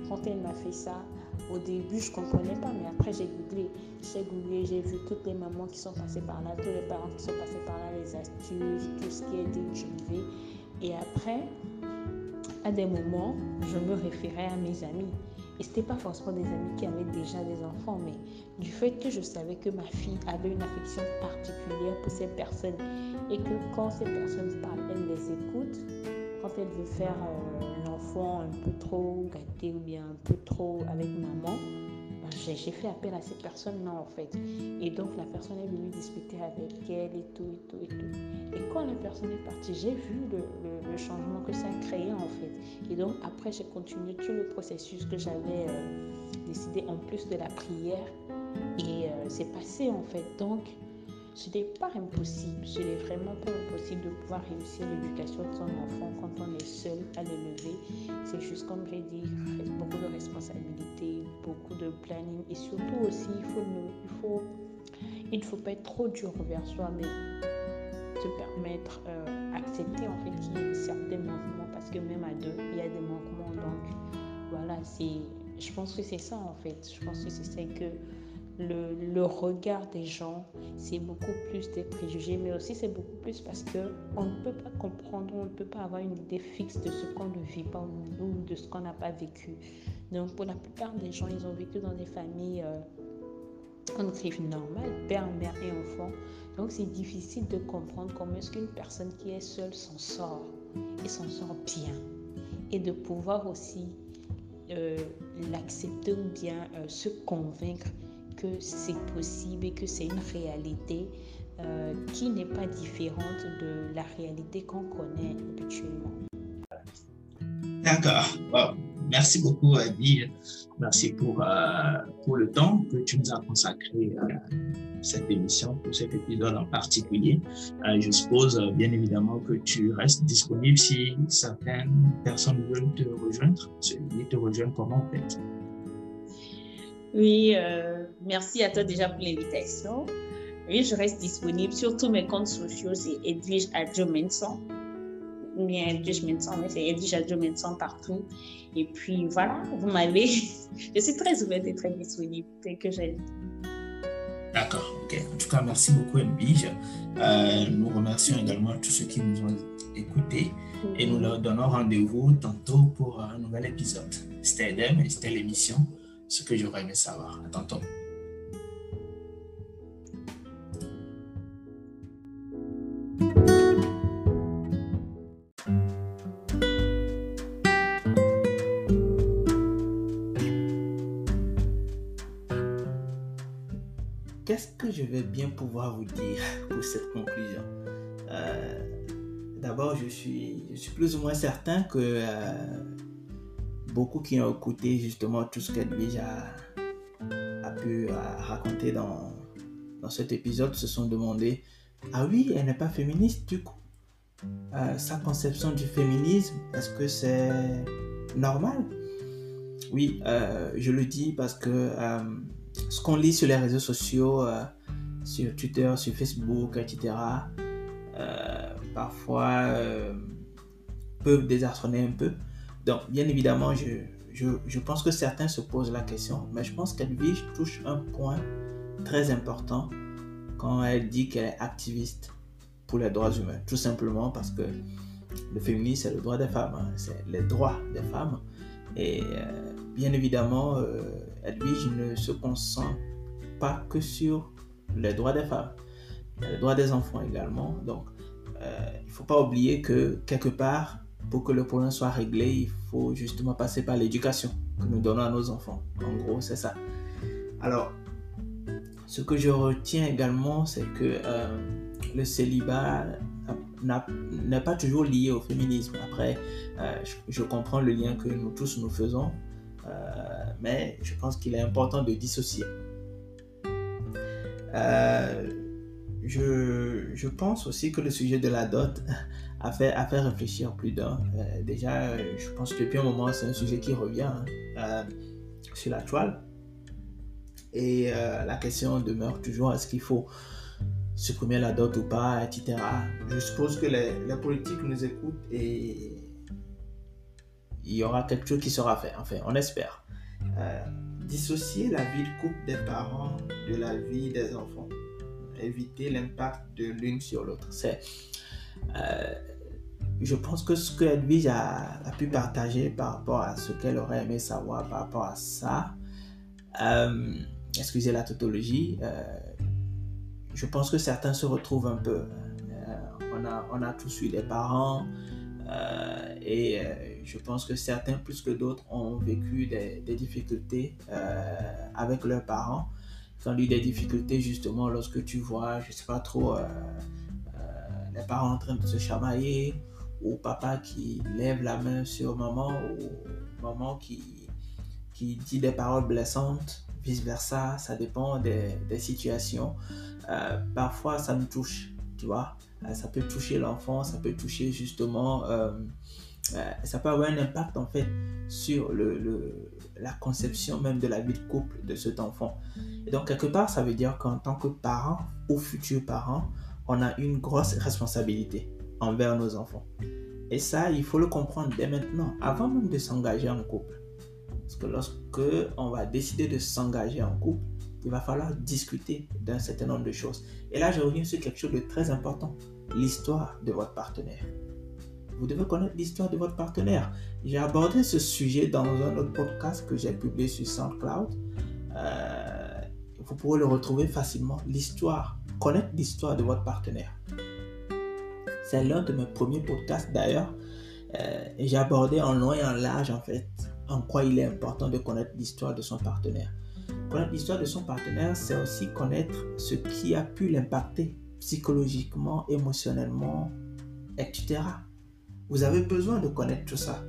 Quand elle m'a fait ça, au début, je ne comprenais pas, mais après, j'ai googlé. J'ai googlé, j'ai vu toutes les mamans qui sont passées par là, tous les parents qui sont passés par là, les astuces, tout ce qui a été utilisé. Et après, à des moments, je me référais à mes amis. Et ce n'était pas forcément des amis qui avaient déjà des enfants, mais du fait que je savais que ma fille avait une affection particulière pour ces personnes et que quand ces personnes parlent, elle les écoute, quand elle veut faire euh, un peu trop gâté ou bien un peu trop avec maman, ben, j'ai fait appel à cette personne-là en fait. Et donc la personne est venue discuter avec elle et tout, et tout, et tout. Et quand la personne est partie, j'ai vu le, le, changement que ça a créé en fait. Et donc après, j'ai continué tout le processus que j'avais euh, décidé en plus de la prière. Et euh, c'est passé en fait. Donc, ce n'est pas impossible, ce n'est vraiment pas impossible de pouvoir réussir l'éducation de son enfant quand on est seul à l'élever. C'est juste comme j'ai dit, beaucoup de responsabilités, beaucoup de planning et surtout aussi, il, faut il, faut, il ne faut pas être trop dur envers soi, mais se permettre, euh, accepter en fait qu'il y ait certains manquements parce que même à deux, il y a des manquements. Donc voilà, je pense que c'est ça en fait. Je pense que c'est ça que le, regard des gens, c'est beaucoup plus des préjugés, mais aussi c'est beaucoup plus parce que on ne peut pas comprendre, on ne peut pas avoir une idée fixe de ce qu'on ne vit pas ou de ce qu'on n'a pas vécu. Donc pour la plupart des gens, ils ont vécu dans des familles euh, en écrive normale, père, mère et enfant. Donc c'est difficile de comprendre comment est-ce qu'une personne qui est seule s'en sort et s'en sort bien. Et de pouvoir aussi euh, l'accepter ou bien euh, se convaincre que c'est possible et que c'est une réalité euh, qui n'est pas différente de la réalité qu'on connaît habituellement. D'accord. Merci beaucoup, Adi. Merci pour, euh, pour le temps que tu nous as consacré à cette émission, pour cet épisode en particulier. Euh, je suppose bien évidemment que tu restes disponible si certaines personnes veulent te rejoindre. Ils te rejoignent comment en fait oui, euh, merci à toi déjà pour l'invitation. Oui, je reste disponible sur tous mes comptes sociaux, c'est Edwige Adjo Menson. Bien Edwige Menson, c'est Edwige Adjo Menson partout. Et puis voilà, vous m'avez. je suis très ouverte et très disponible, que. D'accord, ok. En tout cas, merci beaucoup, Edwige. Euh, nous remercions également tous ceux qui nous ont écoutés et nous leur donnons rendez-vous tantôt pour un nouvel épisode. C'était Edem et c'était l'émission ce que j'aurais aimé savoir. À tantôt. qu'est-ce que je vais bien pouvoir vous dire pour cette conclusion? Euh, D'abord, je suis, je suis plus ou moins certain que euh, beaucoup qui ont écouté justement tout ce qu'Edwige a, a pu raconter dans, dans cet épisode se sont demandé Ah oui, elle n'est pas féministe du coup Sa conception du féminisme, est-ce que c'est normal? Oui, je le dis parce que ce qu'on lit sur les réseaux sociaux, euh, sur Twitter, sur Facebook, etc., euh, parfois euh, peuvent désarçonner un peu. Donc, bien évidemment, je, je, je, pense que certains se posent la question, mais je pense qu'Edwige touche un point très important quand elle dit qu'elle est activiste pour les droits humains. Tout simplement parce que le féminisme, c'est le droit des femmes, hein. c'est les droits des femmes. Et bien évidemment, Edwige ne se concentre pas que sur les droits des femmes, les droits des enfants également. Donc, euh, il ne faut pas oublier que quelque part, pour que le problème soit réglé, il faut justement passer par l'éducation que nous donnons à nos enfants. En gros, c'est ça. Alors, ce que je retiens également, c'est que euh, le célibat n'est pas toujours lié au féminisme. Après, euh, je, comprends le lien que nous tous nous faisons euh, mais je pense qu'il est important de dissocier. Je, je, pense aussi que le sujet de la dot a fait, a fait réfléchir plus d'un. Euh, déjà, je pense que depuis un moment, c'est un sujet qui revient hein, sur la toile. Et la question demeure toujours est-ce qu'il faut supprimer la dot ou pas, etc. Je suppose que les, les politiques nous écoutent et il y aura quelque chose qui sera fait. Enfin, on espère. Euh, dissocier la vie de couple des parents de la vie des enfants. Éviter l'impact de l'une sur l'autre. C'est, euh, je pense que ce que Edwige a, pu partager par rapport à ce qu'elle aurait aimé savoir par rapport à ça, euh, excusez la tautologie, je pense que certains se retrouvent un peu. on, a, on a tous eu des parents et je pense que certains plus que d'autres ont vécu des, difficultés euh, avec leurs parents. Ils ont eu des difficultés justement lorsque tu vois, je sais pas trop, euh, euh, les parents en train de se chamailler ou papa qui lève la main sur maman ou maman qui, qui dit des paroles blessantes, vice-versa, ça dépend des, des situations. parfois, ça nous touche, tu vois. ça peut toucher l'enfant, ça peut toucher justement euh, ça peut avoir un impact en fait sur le, la conception même de la vie de couple de cet enfant. Et donc quelque part, ça veut dire qu'en tant que parent ou futur parent, on a une grosse responsabilité envers nos enfants. Et ça, il faut le comprendre dès maintenant, avant même de s'engager en couple. Parce que lorsque on va décider de s'engager en couple, il va falloir discuter d'un certain nombre de choses. Et là, je reviens sur quelque chose de très important, l'histoire de votre partenaire vous devez connaître l'histoire de votre partenaire. J'ai abordé ce sujet dans un autre podcast que j'ai publié sur SoundCloud. Euh, vous pourrez le retrouver facilement. L'histoire, connaître l'histoire de votre partenaire. C'est l'un de mes premiers podcasts d'ailleurs. Euh, j'ai abordé en long et en large en fait en quoi il est important de connaître l'histoire de son partenaire. Connaître l'histoire de son partenaire, c'est aussi connaître ce qui a pu l'impacter psychologiquement, émotionnellement, etc. Vous avez besoin de connaître tout ça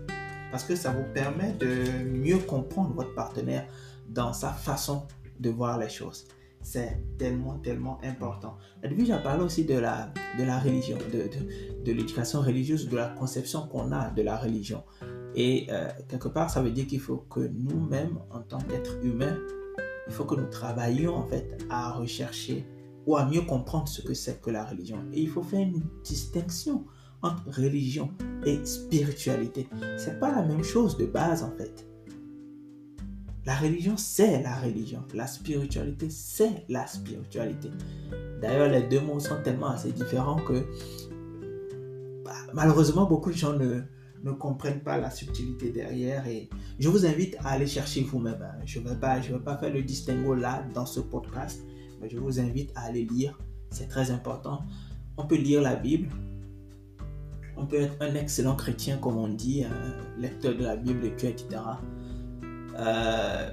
parce que ça vous permet de mieux comprendre votre partenaire dans sa façon de voir les choses. C'est tellement, tellement important. Et puis, j'ai parlé aussi de la, de la religion, de, de, de l'éducation religieuse, de la conception qu'on a de la religion. Et euh, quelque part, ça veut dire qu'il faut que nous-mêmes, en tant qu'êtres humains, il faut que nous travaillions en fait à rechercher ou à mieux comprendre ce que c'est que la religion. Et il faut faire une distinction entre religion et spiritualité. C'est pas la même chose de base en fait. La religion, c'est la religion. La spiritualité, c'est la spiritualité. D'ailleurs, les deux mots sont tellement assez différents que bah, malheureusement, beaucoup de gens ne, ne comprennent pas la subtilité derrière. Et je vous invite à aller chercher vous-même. Hein. Je ne vais, pas, vais pas faire le distinguo là dans ce podcast, mais je vous invite à aller lire. C'est très important. On peut lire la Bible, on peut être un excellent chrétien, comme on dit, un lecteur de la Bible, etc. Euh,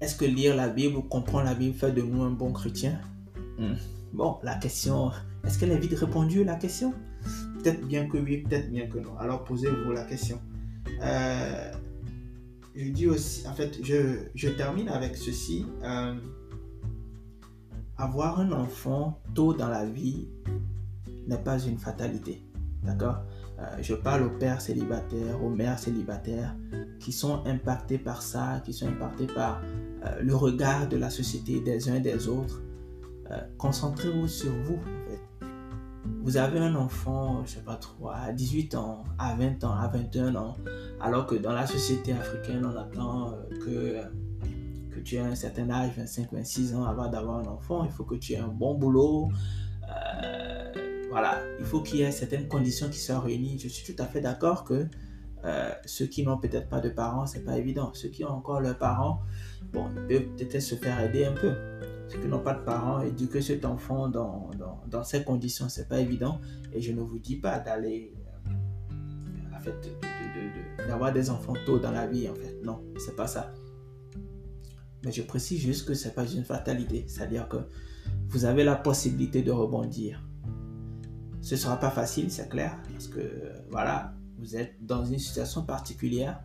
est-ce que lire la Bible ou comprendre la Bible fait de nous un bon chrétien? Hmm. Bon, la question, est-ce qu'elle est vite répondue, la question? Peut-être bien que oui, peut-être bien que non. Alors posez-vous la question. Euh, je dis aussi, en fait, je, termine avec ceci. Euh, avoir un enfant tôt dans la vie n'est pas une fatalité. D'accord? Je parle aux pères célibataires, aux mères célibataires qui sont impactés par ça, qui sont impactés par euh, le regard de la société des uns et des autres. Concentrez-vous sur vous. En fait. Vous avez un enfant, je sais pas trop, à 18 ans, à 20 ans, à 21 ans, alors que dans la société africaine, on attend euh, que, euh, tu aies un certain âge, 25, 26 ans avant d'avoir un enfant. Il faut que tu aies un bon boulot. Euh, voilà, il faut qu'il y ait certaines conditions qui soient réunies. Je suis tout à fait d'accord que ceux qui n'ont peut-être pas de parents, c'est pas évident. Ceux qui ont encore leurs parents, bon, ils peuvent peut-être se faire aider un peu. Ceux qui n'ont pas de parents, éduquer cet enfant dans, ces conditions, c'est pas évident. Et je ne vous dis pas d'aller, en fait, d'avoir des enfants tôt dans la vie, en fait. Non, c'est pas ça. Mais je précise juste que c'est pas une fatalité. C'est-à-dire que vous avez la possibilité de rebondir. Ce sera pas facile, c'est clair, parce que voilà, vous êtes dans une situation particulière.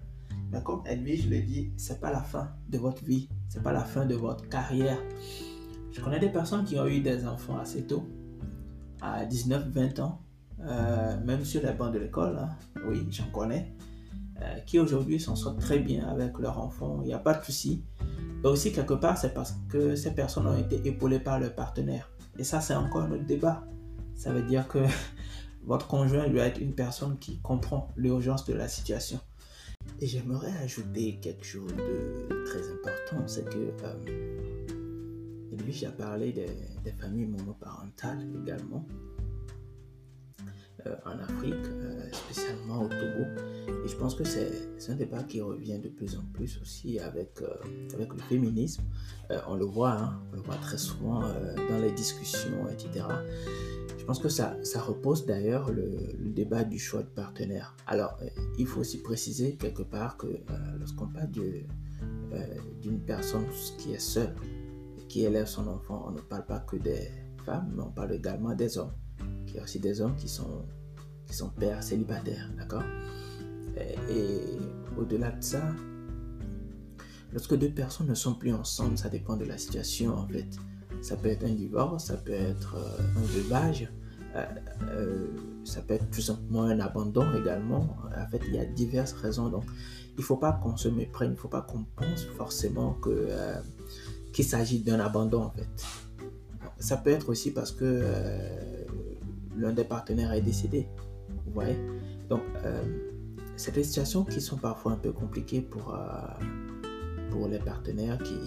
Mais comme Edwige le dit, c'est pas la fin de votre vie, c'est pas la fin de votre carrière. Je connais des personnes qui ont eu des enfants assez tôt, à 19, 20 ans, euh, même sur les bancs de l'école. Hein. Oui, j'en connais. Euh, qui aujourd'hui s'en sortent très bien avec leurs enfants, il n'y a pas de souci. Et aussi, quelque part, c'est parce que ces personnes ont été épaulées par leur partenaire. Et ça, c'est encore un autre débat. Ça veut dire que votre conjoint doit être une personne qui comprend l'urgence de la situation. Et j'aimerais ajouter quelque chose de très important, c'est que euh, lui, j'ai parlé des, familles monoparentales également. Euh, en Afrique, euh, spécialement au Togo. Et je pense que c'est un débat qui revient de plus en plus aussi avec, euh, avec le féminisme. on le voit, hein, on le voit très souvent dans les discussions, etc. Pense que ça, ça repose d'ailleurs le, débat du choix de partenaire. Alors, il faut aussi préciser quelque part que lorsqu'on parle d'une personne qui est seule, qui élève son enfant, on ne parle pas que des femmes, mais on parle également des hommes. Il y a aussi des hommes qui sont, qui sont pères célibataires, d'accord? Et, au-delà de ça, lorsque deux personnes ne sont plus ensemble, ça dépend de la situation en fait. Ça peut être un divorce, ça peut être euh, un veuvage, euh, euh, ça peut être tout simplement un abandon également. En fait, il y a diverses raisons. Donc, il ne faut pas qu'on se méprenne, il ne faut pas qu'on pense forcément qu'il s'agit d'un abandon en fait. Ça peut être aussi parce que l'un des partenaires est décédé. Vous voyez Donc, c'est des situations qui sont parfois un peu compliquées pour, pour les partenaires qui,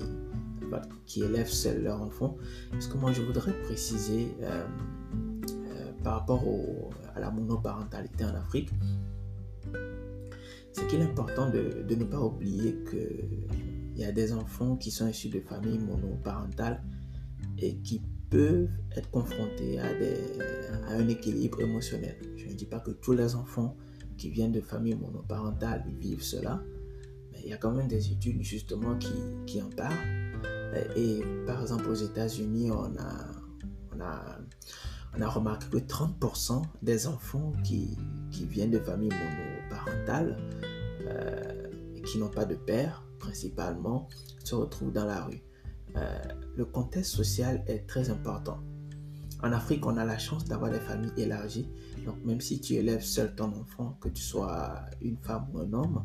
qui élèvent seuls leur enfant. Parce que moi, je voudrais préciser euh, par rapport à la monoparentalité en Afrique, c'est qu'il est important de, ne pas oublier qu'il y a des enfants qui sont issus de familles monoparentales et qui peuvent être confrontés à, un équilibre émotionnel. Je ne dis pas que tous les enfants qui viennent de familles monoparentales vivent cela, mais il y a quand même des études justement qui en parlent. Et par exemple aux États-Unis, on a, on, a, on a remarqué que 30% des enfants qui, qui, viennent de familles monoparentales euh, qui n'ont pas de père principalement se retrouvent dans la rue. Euh, le contexte social est très important. En Afrique, on a la chance d'avoir des familles élargies. Donc, même si tu élèves seul ton enfant, que tu sois une femme ou un homme,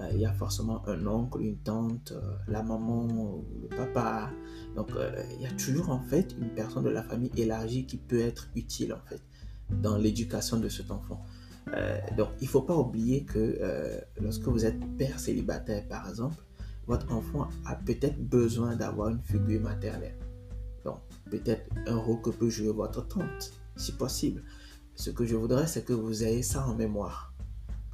euh, il y a forcément un oncle, une tante, euh, la maman, le papa. Donc, il y a toujours en fait une personne de la famille élargie qui peut être utile en fait dans l'éducation de cet enfant. donc, il ne faut pas oublier que lorsque vous êtes père célibataire, par exemple, votre enfant a peut-être besoin d'avoir une figure maternelle. Donc, peut-être un rôle que peut jouer votre tante, si possible. Ce que je voudrais, c'est que vous ayez ça en mémoire,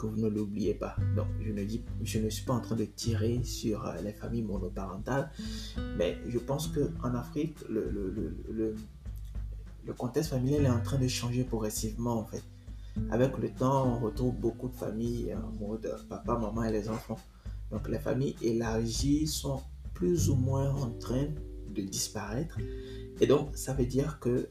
vous ne l'oubliez pas. Donc, je ne, dis, je ne suis pas en train de tirer sur euh, les familles monoparentales, mais je pense qu'en Afrique, le, le, le, le contexte familial est en train de changer progressivement, en fait. Avec le temps, on retrouve beaucoup de familles en mode papa, maman et les enfants. Donc les familles élargies sont plus ou moins en train de disparaître. Et donc, ça veut dire que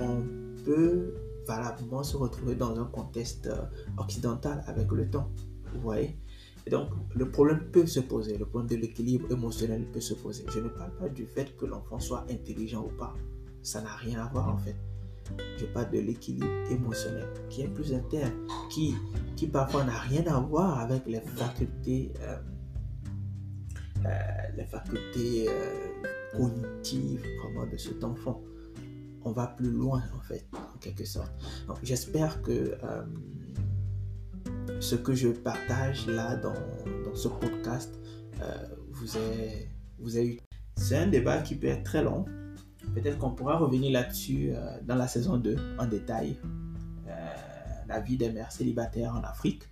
on peut valablement se retrouver dans un contexte euh, occidental avec le temps. Vous voyez donc, le problème peut se poser, le problème de l'équilibre émotionnel peut se poser. Je ne parle pas du fait que l'enfant soit intelligent ou pas. Ça n'a rien à voir en fait. Je parle de l'équilibre émotionnel qui est plus interne, qui, qui parfois n'a rien à voir avec les facultés, euh, euh, les facultés cognitives vraiment de cet enfant on va plus loin en fait, en quelque sorte. Donc j'espère que euh, ce que je partage là dans, ce podcast euh, vous, est, vous eu. C'est un débat qui peut être très long. Peut-être qu'on pourra revenir là-dessus euh, dans la saison 2 en détail. la vie des mères célibataires en Afrique.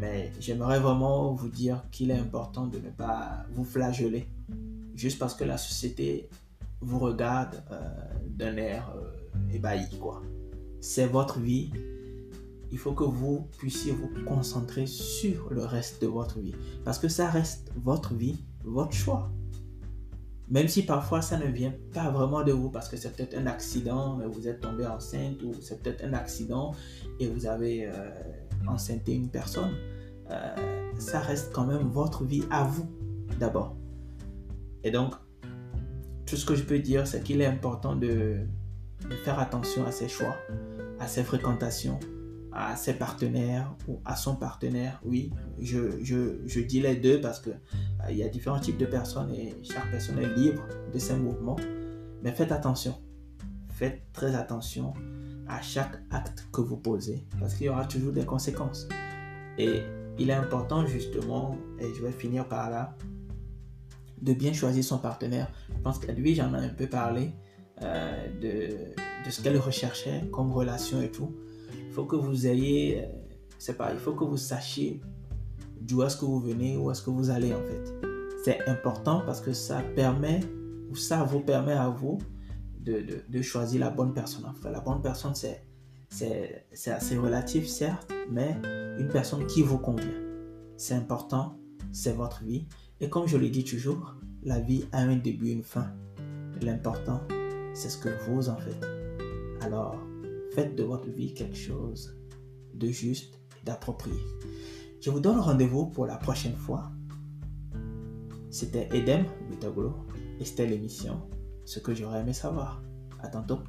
Mais j'aimerais vraiment vous dire qu'il est important de ne pas vous flageller juste parce que la société vous regarde euh, d'un air euh, ébahi, quoi. C'est votre vie. Il faut que vous puissiez vous concentrer sur le reste de votre vie. Parce que ça reste votre vie, votre choix. Même si parfois ça ne vient pas vraiment de vous, parce que c'est peut-être un accident, vous êtes tombé enceinte, ou c'est peut-être un accident et vous avez euh, enceinté une personne. ça reste quand même votre vie à vous, d'abord. Et donc, tout ce que je peux dire, c'est qu'il est important de, faire attention à ses choix, à ses fréquentations, à ses partenaires ou à son partenaire. Oui, je, dis les deux parce que euh, il y a différents types de personnes et chaque personne est libre de ses mouvements. Mais faites attention. Faites très attention à chaque acte que vous posez parce qu'il y aura toujours des conséquences. Et il est important justement, et je vais finir par là, de bien choisir son partenaire. Je pense qu'à lui, j'en ai un peu parlé euh, de, de, ce qu'elle recherchait comme relation et tout. Il faut que vous ayez, euh, c'est pas, il faut que vous sachiez d'où est-ce que vous venez, où est-ce que vous allez en fait. C'est important parce que ça permet, ou ça vous permet à vous de, de, de choisir la bonne personne. Enfin, la bonne personne, c'est, c'est, assez relatif, certes, mais une personne qui vous convient. C'est important, c'est votre vie. Et comme je le dis toujours, la vie a un début et une fin. L'important, c'est ce que vous en faites. Alors, faites de votre vie quelque chose de juste et d'approprié. Je vous donne rendez-vous pour la prochaine fois. C'était Edem Butagolo et c'était l'émission Ce que j'aurais aimé savoir. À tantôt.